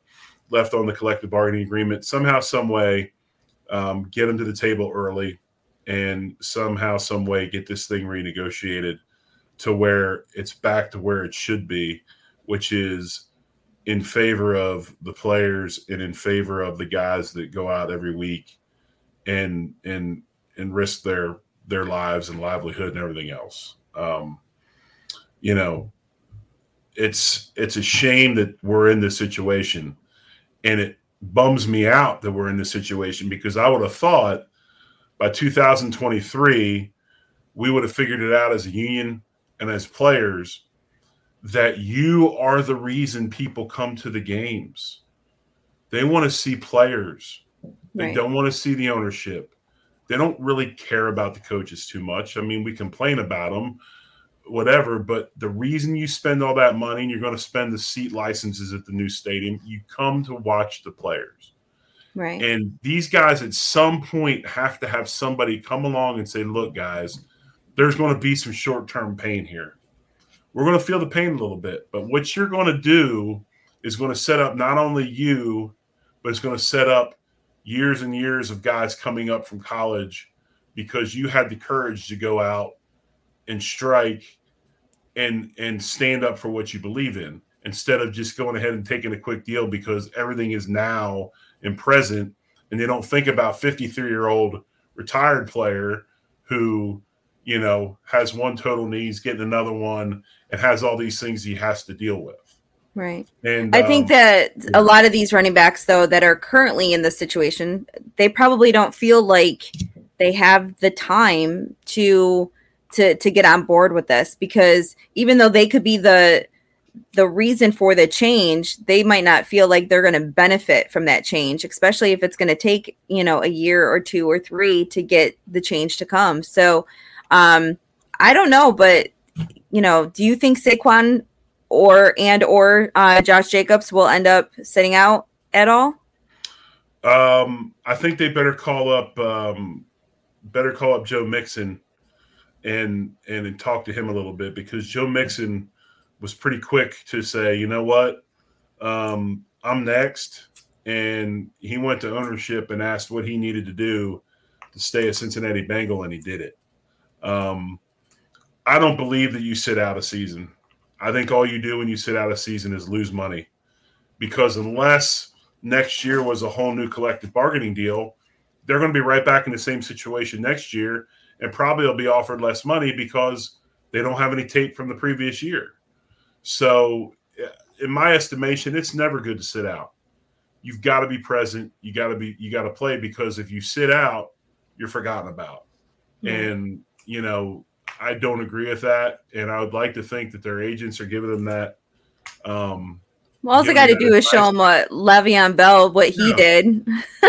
left on the collective bargaining agreement. Somehow, some way, um, get them to the table early, and somehow, some way, get this thing renegotiated to where it's back to where it should be, which is in favor of the players and in favor of the guys that go out every week and and and risk their their lives and livelihood and everything else. Um, you know, it's it's a shame that we're in this situation, and it bums me out that we're in this situation because I would have thought by 2023 we would have figured it out as a union and as players that you are the reason people come to the games. They want to see players. They right. don't want to see the ownership. They don't really care about the coaches too much. I mean, we complain about them, whatever, but the reason you spend all that money and you're going to spend the seat licenses at the new stadium, you come to watch the players. Right. And these guys at some point have to have somebody come along and say, look, guys, there's going to be some short term pain here we're going to feel the pain a little bit. But what you're going to do is going to set up not only you, but it's going to set up years and years of guys coming up from college because you had the courage to go out and strike and and stand up for what you believe in instead of just going ahead and taking a quick deal because everything is now and present and they don't think about 53 year old retired player who you know has one total knees getting another one and has all these things he has to deal with. Right. And I um, think that a lot of these running backs, though, that are currently in this situation, they probably don't feel like they have the time to to to get on board with this because even though they could be the the reason for the change, they might not feel like they're going to benefit from that change, especially if it's going to take, you know, a year or two or three to get the change to come. So, um, I don't know, but you know, do you think Saquon or and or uh, Josh Jacobs will end up sitting out at all? Um, I think they better call up um, better call up Joe Mixon and and talk to him a little bit because Joe Mixon was pretty quick to say, you know what, um, I'm next, and he went to ownership and asked what he needed to do to stay a Cincinnati Bengal, and he did it. Um, I don't believe that you sit out a season. I think all you do when you sit out a season is lose money because unless next year was a whole new collective bargaining deal, they're going to be right back in the same situation next year and probably will be offered less money because they don't have any tape from the previous year. So, in my estimation, it's never good to sit out. You've got to be present. You got to be you got to play because if you sit out, you're forgotten about. Mm-hmm. And you know, I don't agree with that, and I would like to think that their agents are giving them that. Um, well, all they got to do is show them what Le'Veon Bell, what he yeah. did.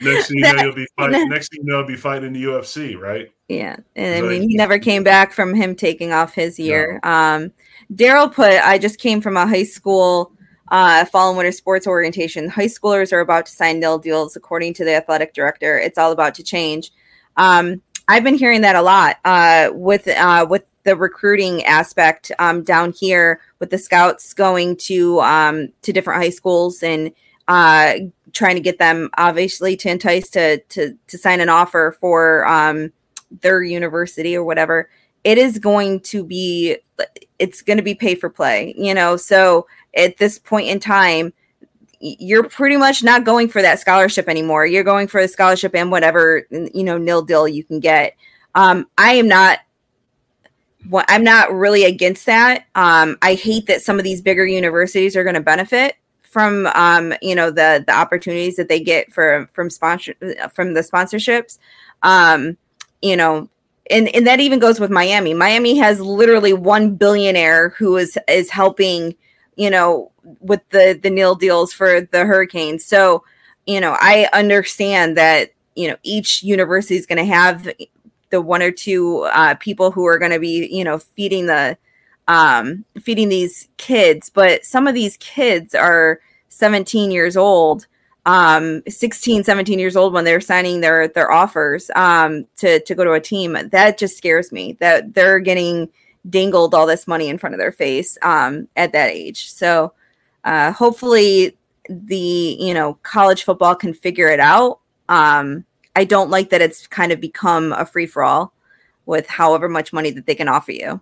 next thing you know, you'll be fighting. Next thing you know, you'll be fighting in the UFC, right? Yeah, and I mean, he never came back from him taking off his year. No. Um, Daryl put, "I just came from a high school." Uh, fall and winter sports orientation. High schoolers are about to sign nil deals, according to the athletic director. It's all about to change. Um, I've been hearing that a lot uh, with uh, with the recruiting aspect um, down here with the scouts going to um, to different high schools and uh, trying to get them obviously to entice to to to sign an offer for um, their university or whatever. It is going to be it's going to be pay for play, you know. So at this point in time, you're pretty much not going for that scholarship anymore. You're going for the scholarship and whatever you know nil deal you can get. Um, I am not. I'm not really against that. Um, I hate that some of these bigger universities are going to benefit from um, you know the the opportunities that they get for from sponsor from the sponsorships. Um, you know, and and that even goes with Miami. Miami has literally one billionaire who is is helping you know with the the nil deals for the hurricanes. So you know i understand that you know each university is going to have the one or two uh, people who are going to be you know feeding the um feeding these kids. But some of these kids are 17 years old um 16 17 years old when they're signing their their offers um to to go to a team. That just scares me that they're getting dangled all this money in front of their face um at that age so uh, hopefully the you know college football can figure it out. Um, I don't like that it's kind of become a free for all with however much money that they can offer you.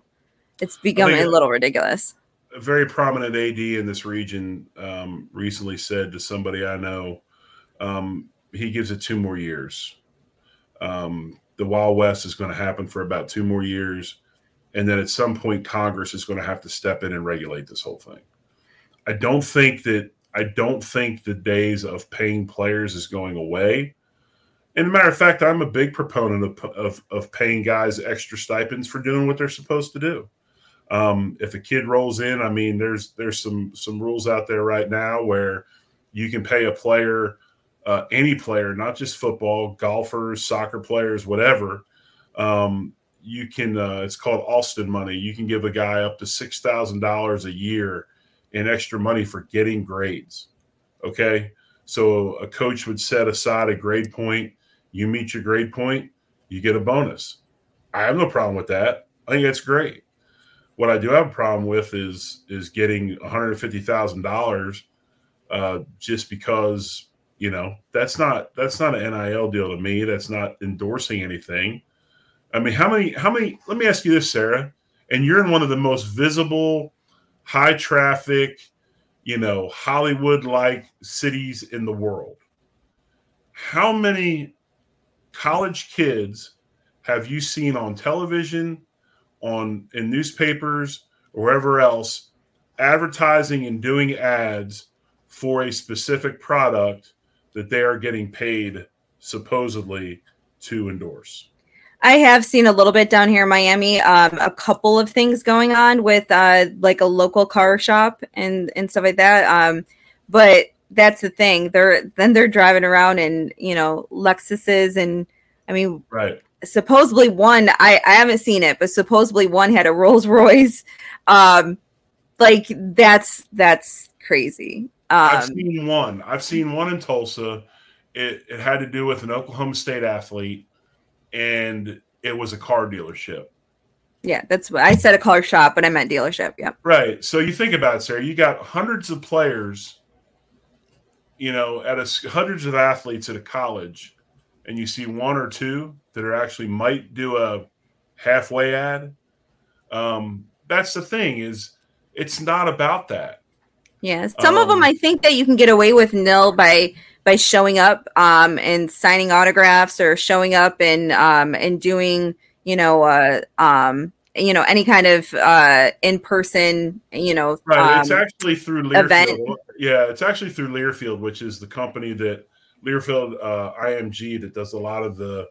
It's becoming a little ridiculous. a very prominent AD in this region um, recently said to somebody I know, um, he gives it two more years. Um, the Wild West is going to happen for about two more years. And then at some point, Congress is going to have to step in and regulate this whole thing. I don't think that I don't think the days of paying players is going away. And matter of fact, I'm a big proponent of, of, of paying guys extra stipends for doing what they're supposed to do. Um, if a kid rolls in, I mean, there's there's some some rules out there right now where you can pay a player, uh, any player, not just football, golfers, soccer players, whatever. Um, you can uh, it's called Alston money. You can give a guy up to six thousand dollars a year in extra money for getting grades. Okay, so a coach would set aside a grade point. You meet your grade point, you get a bonus. I have no problem with that. I think that's great. What I do have a problem with is is getting one hundred fifty thousand uh, dollars just because you know that's not that's not an NIL deal to me. That's not endorsing anything. I mean, how many how many? Let me ask you this, Sarah. And you're in one of the most visible, high traffic, you know, Hollywood like cities in the world. How many college kids have you seen on television on in newspapers or wherever else advertising and doing ads for a specific product that they are getting paid supposedly to endorse. I have seen a little bit down here in Miami, um, a couple of things going on with uh, like a local car shop and and stuff like that. Um, but that's the thing. They're then they're driving around in you know Lexuses and I mean, right supposedly one I, I haven't seen it but supposedly one had a rolls royce um like that's that's crazy um, i've seen one i've seen one in tulsa it, it had to do with an oklahoma state athlete and it was a car dealership. Yeah that's what i said a car shop but i meant dealership yeah right so you think about it sarah you got hundreds of players you know at a hundreds of athletes at a college and you see one or two that are actually might do a halfway ad. Um, that's the thing is it's not about that. Yeah some um, of them i think that you can get away with nil by by showing up um, and signing autographs or showing up and um, and doing you know uh, um, you know any kind of uh, in person you know right it's um, actually through Learfield. event yeah it's actually through Learfield which is the company that Learfield uh, IMG that does a lot of the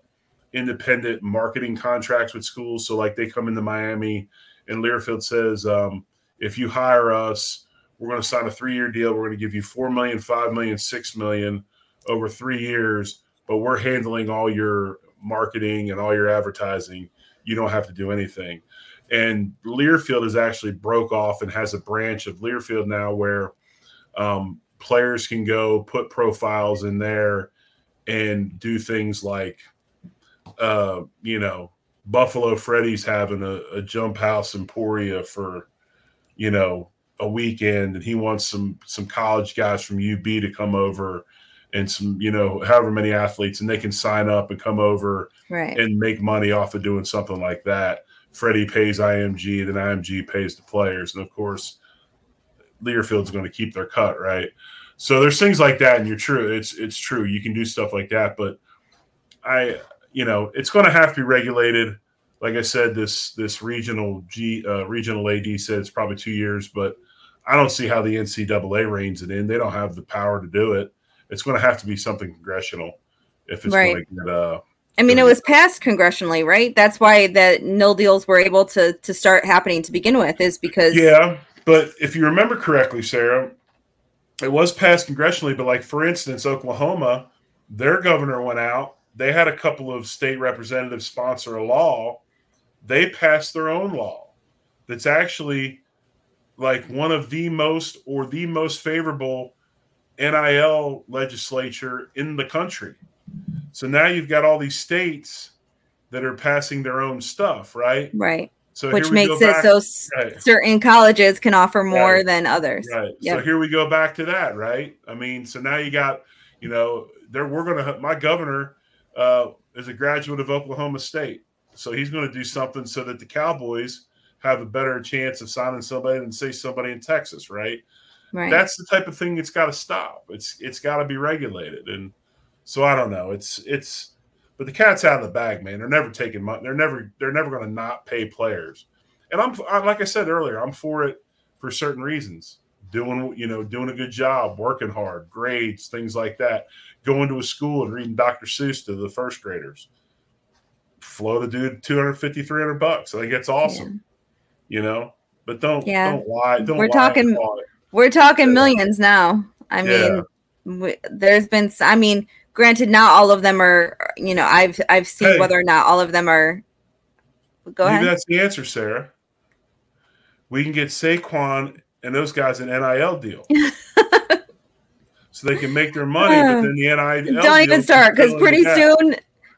independent marketing contracts with schools. So, like, they come into Miami, and Learfield says, um, if you hire us, we're going to sign a three-year deal. We're going to give you four million, five million, six million over three years, but we're handling all your marketing and all your advertising. You don't have to do anything. And Learfield is actually broke off and has a branch of Learfield now where um, players can go put profiles in there and do things like uh, you know, Buffalo Freddy's having a, a jump house Emporia for, you know, a weekend and he wants some some college guys from UB to come over and some, you know, however many athletes and they can sign up and come over right. and make money off of doing something like that. Freddie pays IMG, then IMG pays the players. And of course, Learfield's going to keep their cut, right? So there's things like that, and you're true. It's it's true. You can do stuff like that, but I you know, it's going to have to be regulated. Like I said, this this regional G uh, regional AD said it's probably two years, but I don't see how the NCAA reins it in. They don't have the power to do it. It's going to have to be something congressional if it's right. going to get. Uh, I mean, it was passed congressionally, right? That's why the nil deals were able to to start happening to begin with, is because yeah. But if you remember correctly, Sarah, it was passed congressionally. But like for instance, Oklahoma, their governor went out they had a couple of state representatives sponsor a law. They passed their own law that's actually like one of the most or the most favorable NIL legislature in the country. So now you've got all these states that are passing their own stuff, right? Right. So which makes it so right. certain colleges can offer more right. than others. Right. Yep. So here we go back to that, right? I mean, so now you got, you know, there we're going to my governor uh, is a graduate of Oklahoma State. So he's going to do something so that the Cowboys have a better chance of signing somebody than say somebody in Texas, right? Right. That's the type of thing that's got to stop. It's it's got to be regulated, and so I don't know. It's it's but the cat's out of the bag, man. They're never taking money. They're never they're never going to not pay players. And I'm I, like I said earlier, I'm for it for certain reasons. Doing you know doing a good job, working hard, grades, things like that. Going to a school and reading Dr. Seuss to the first graders. Float a dude 250, 300 bucks. I think it's awesome. Yeah. You know, but don't yeah. don't lie. Don't we're lie talking we're talking millions now. I mean, yeah. there's been I mean, granted not all of them are you know, I've I've seen hey, whether or not all of them are go maybe ahead. that's the answer, Sara. We can get Saquon and those guys an NIL deal. so they can make their money, but then the NIL don't even start because pretty soon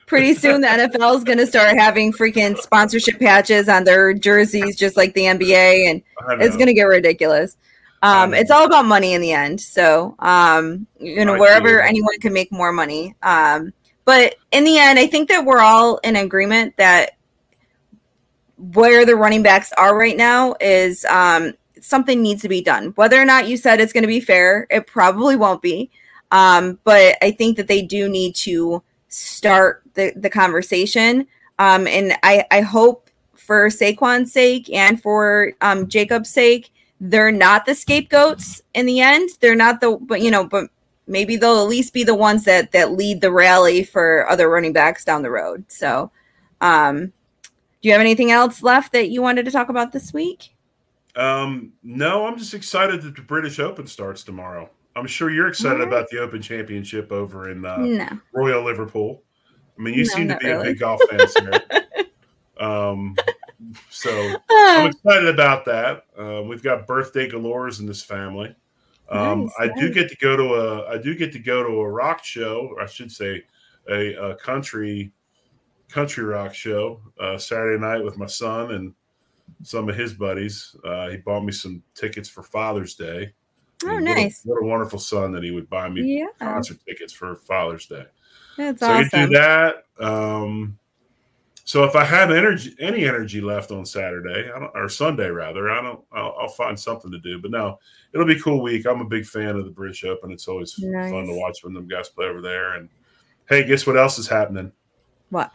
pretty soon the NFL is going to start having freaking sponsorship patches on their jerseys, just like the NBA, and it's going to get ridiculous. Um, it's all about money in the end. So, um, you know, wherever anyone can make more money. Um, but in the end, I think that we're all in agreement that where the running backs are right now is um, something needs to be done. Whether or not you said it's going to be fair, it probably won't be. Um, but I think that they do need to start the, the conversation. Um, and I, I hope for Saquon's sake and for um, Jacobs' sake, they're not the scapegoats in the end. They're not the, but you know, but maybe they'll at least be the ones that that lead the rally for other running backs down the road. So, um, do you have anything else left that you wanted to talk about this week? Um, no, I'm just excited that the British Open starts tomorrow. I'm sure you're excited right. about the Open Championship over in uh, no. Royal Liverpool. I mean, you No, seem to be a big golf fan, Sara. um, so I'm excited about that. Uh, we've got birthday galores in this family. Um, Nice, I do get to go to a I do get to go to a rock show, or I should say, a, a country country rock show uh, Saturday night with my son and some of his buddies. Uh, he bought me some tickets for Father's Day. Oh, what a- nice. What a, wonderful son that he would buy me Yeah. concert tickets for Father's Day. That's so awesome. can do that. Um, so if I have energy, any energy left on Saturday I don't, or Sunday rather, I don't. I'll, I'll find something to do. But no, it'll be a cool week. I'm a big fan of the British Open. It's always fun to watch when them guys play over there. And hey, guess what else is happening? What?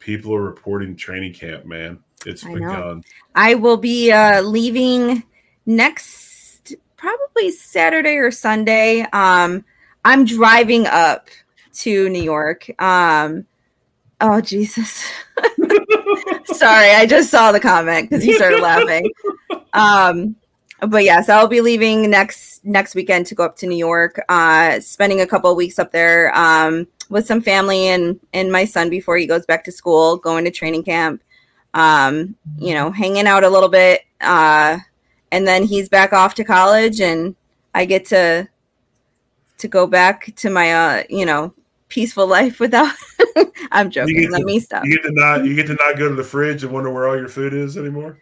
People are reporting training camp. Man, it's I know. begun. I will be uh, leaving next probably Saturday or Sunday. Um, I'm driving up to New York. Um, oh Jesus! Sorry, I just saw the comment because you started laughing. Um, but yes, I'll be leaving next next weekend to go up to New York. Uh, spending a couple of weeks up there um, with some family and and my son before he goes back to school, going to training camp um, you know, hanging out a little bit. Uh, and then he's back off to college and I get to to go back to my uh, you know, peaceful life without I'm joking. Let to- me stop. You get to not you get to not go to the fridge and wonder where all your food is anymore.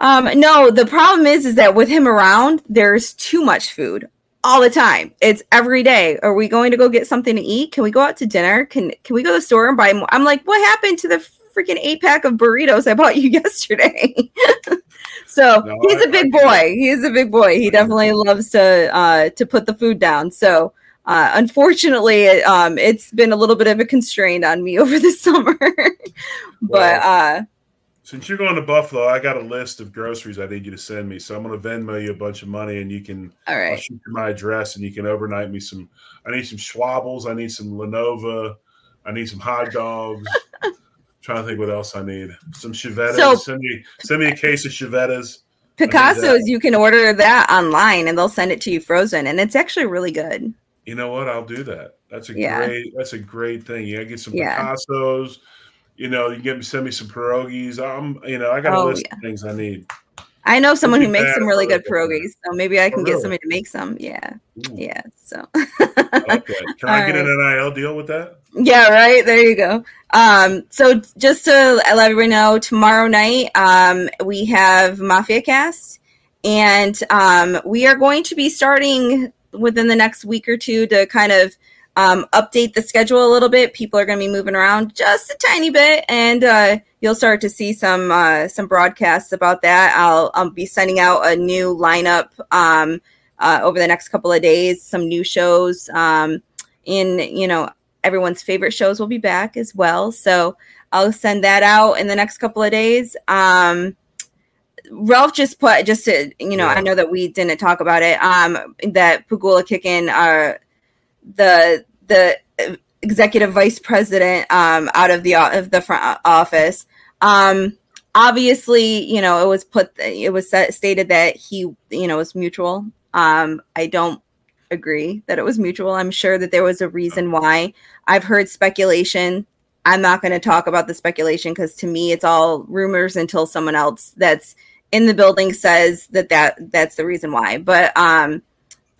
Um, no, the problem is is that with him around, there's too much food all the time. It's every day. Are we going to go get something to eat? Can we go out to dinner? Can can we go to the store and buy more? I'm like, what happened to the freaking eight pack of burritos I bought you yesterday? So No, he's I- a big boy. He's a big boy. He definitely loves to uh to put the food down. So uh, unfortunately, um, it's been a little bit of a constraint on me over the summer, but Well, uh, Since you're going to Buffalo, I got a list of groceries I need you to send me. So I'm going to Venmo you a bunch of money, and you can all I'll shoot you my address, and you can overnight me some. I need some Schwabbles. I need some Lenovo. I need some hot dogs. trying to think what else I need. Some Chiavetta's. So- send me send me a case of Chiavetta's. Picasso's, you can order that online and they'll send it to you frozen, and it's actually really good. You know what? I'll do that. That's a Yeah. great. That's a great thing. Yeah, get some Yeah. Picassos. You know, you can get me send me some pierogies. I'm. You know, I got a Oh, list yeah. of things I need. I know someone who makes some really good pierogies, so maybe I can Oh, get really? somebody to make some. Yeah, Ooh, yeah. So that. Can I get an NIL deal with that? yeah, right there you go. Um, so just to let everybody know, tomorrow night um, we have Mafia Cast, and um, we are going to be starting within the next week or two to kind of um, update the schedule a little bit. People are going to be moving around just a tiny bit, and uh, you'll start to see some uh, some broadcasts about that. I'll I'll be sending out a new lineup um, uh, over the next couple of days. Some new shows. Um, in you know everyone's favorite shows will be back as well. So I'll send that out in the next couple of days. Um, Ralph just put just to you know, yeah. I know that we didn't talk about it. Um, that Pegula kicking uh the the executive vice president um out of the of the front office. Um, obviously, you know, it was put it was stated that he you know was mutual. Um, I don't agree that it was mutual. I'm sure that there was a reason why. I've heard speculation. I'm not going to talk about the speculation because to me it's all rumors until someone else that's in the building says that that that's the reason why. But um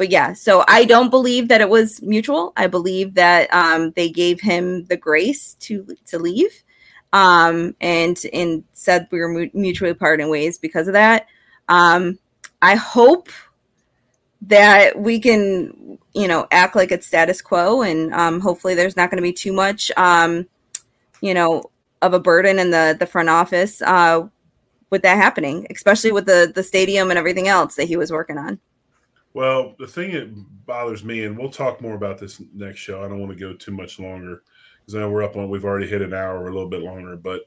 but yeah, so I don't believe that it was mutual. I believe that um they gave him the grace to to leave um and and said we were mutually parting ways because of that. Um I hope that we can you know act like it's status quo and um, hopefully there's not going to be too much um, you know of a burden in the the front office uh, with that happening especially with the the stadium and everything else that he was working on well the thing that bothers me and we'll talk more about this next show i don't want to go too much longer because i know we're up on we've already hit an hour or a little bit longer but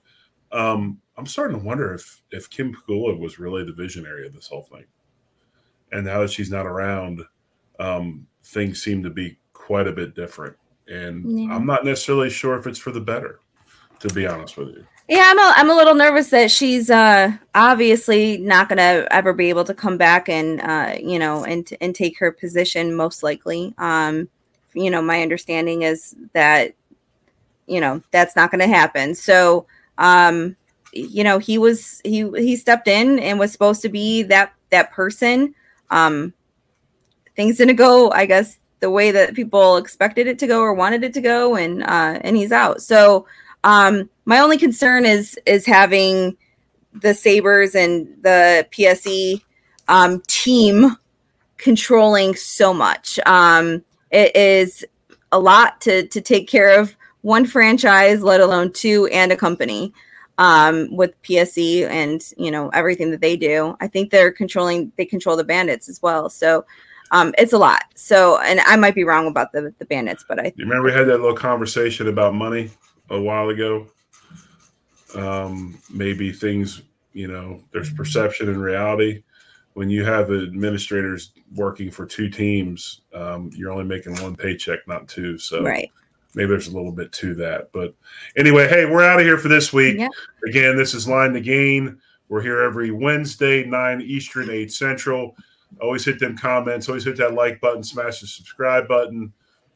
um, i'm starting to wonder if if kim Pegula was really the visionary of this whole thing and now that she's not around, um, things seem to be quite a bit different. And yeah. I'm not necessarily sure if it's for the better, to be honest with you. Yeah, I'm a, I'm a little nervous that she's uh, obviously not going to ever be able to come back and uh, you know and and take her position most likely. Um, you know, my understanding is that you know that's not going to happen. So, um, you know, he was he he stepped in and was supposed to be that that person um, things didn't go, I guess, the way that people expected it to go or wanted it to go, and uh, and he's out. So um, my only concern is is having the Sabres and the PSE um, team controlling so much. Um, it is a lot to to take care of one franchise, let alone two and a company um, with PSE and you know everything that they do. I think they're controlling they control the bandits as well. So um, it's a lot. So and I might be wrong about the the bandits, but I you remember we had that little conversation about money a while ago. Um, maybe things you know there's perception and reality. When you have administrators working for two teams, um, you're only making one paycheck, not two. So right maybe there's a little bit to that. But anyway, hey, we're out of here for this week. Yeah. Again, this is Line 2 Gain. We're here every Wednesday, 9 Eastern, 8 Central. Always hit them comments, always hit that like button, smash the subscribe button.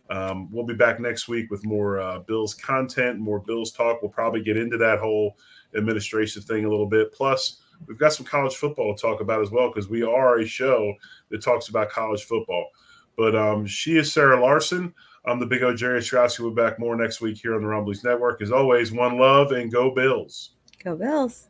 Um, we'll be back next week with more uh, Bills content, more Bills talk. We'll probably get into that whole administration thing a little bit. Plus, we've got some college football to talk about as well because we are a show that talks about college football. But um, she is Sara Larson. I'm the big O Jerry Ostroski. We'll be back more next week here on the Rumblings Network. As always, one love and go Bills. Go Bills.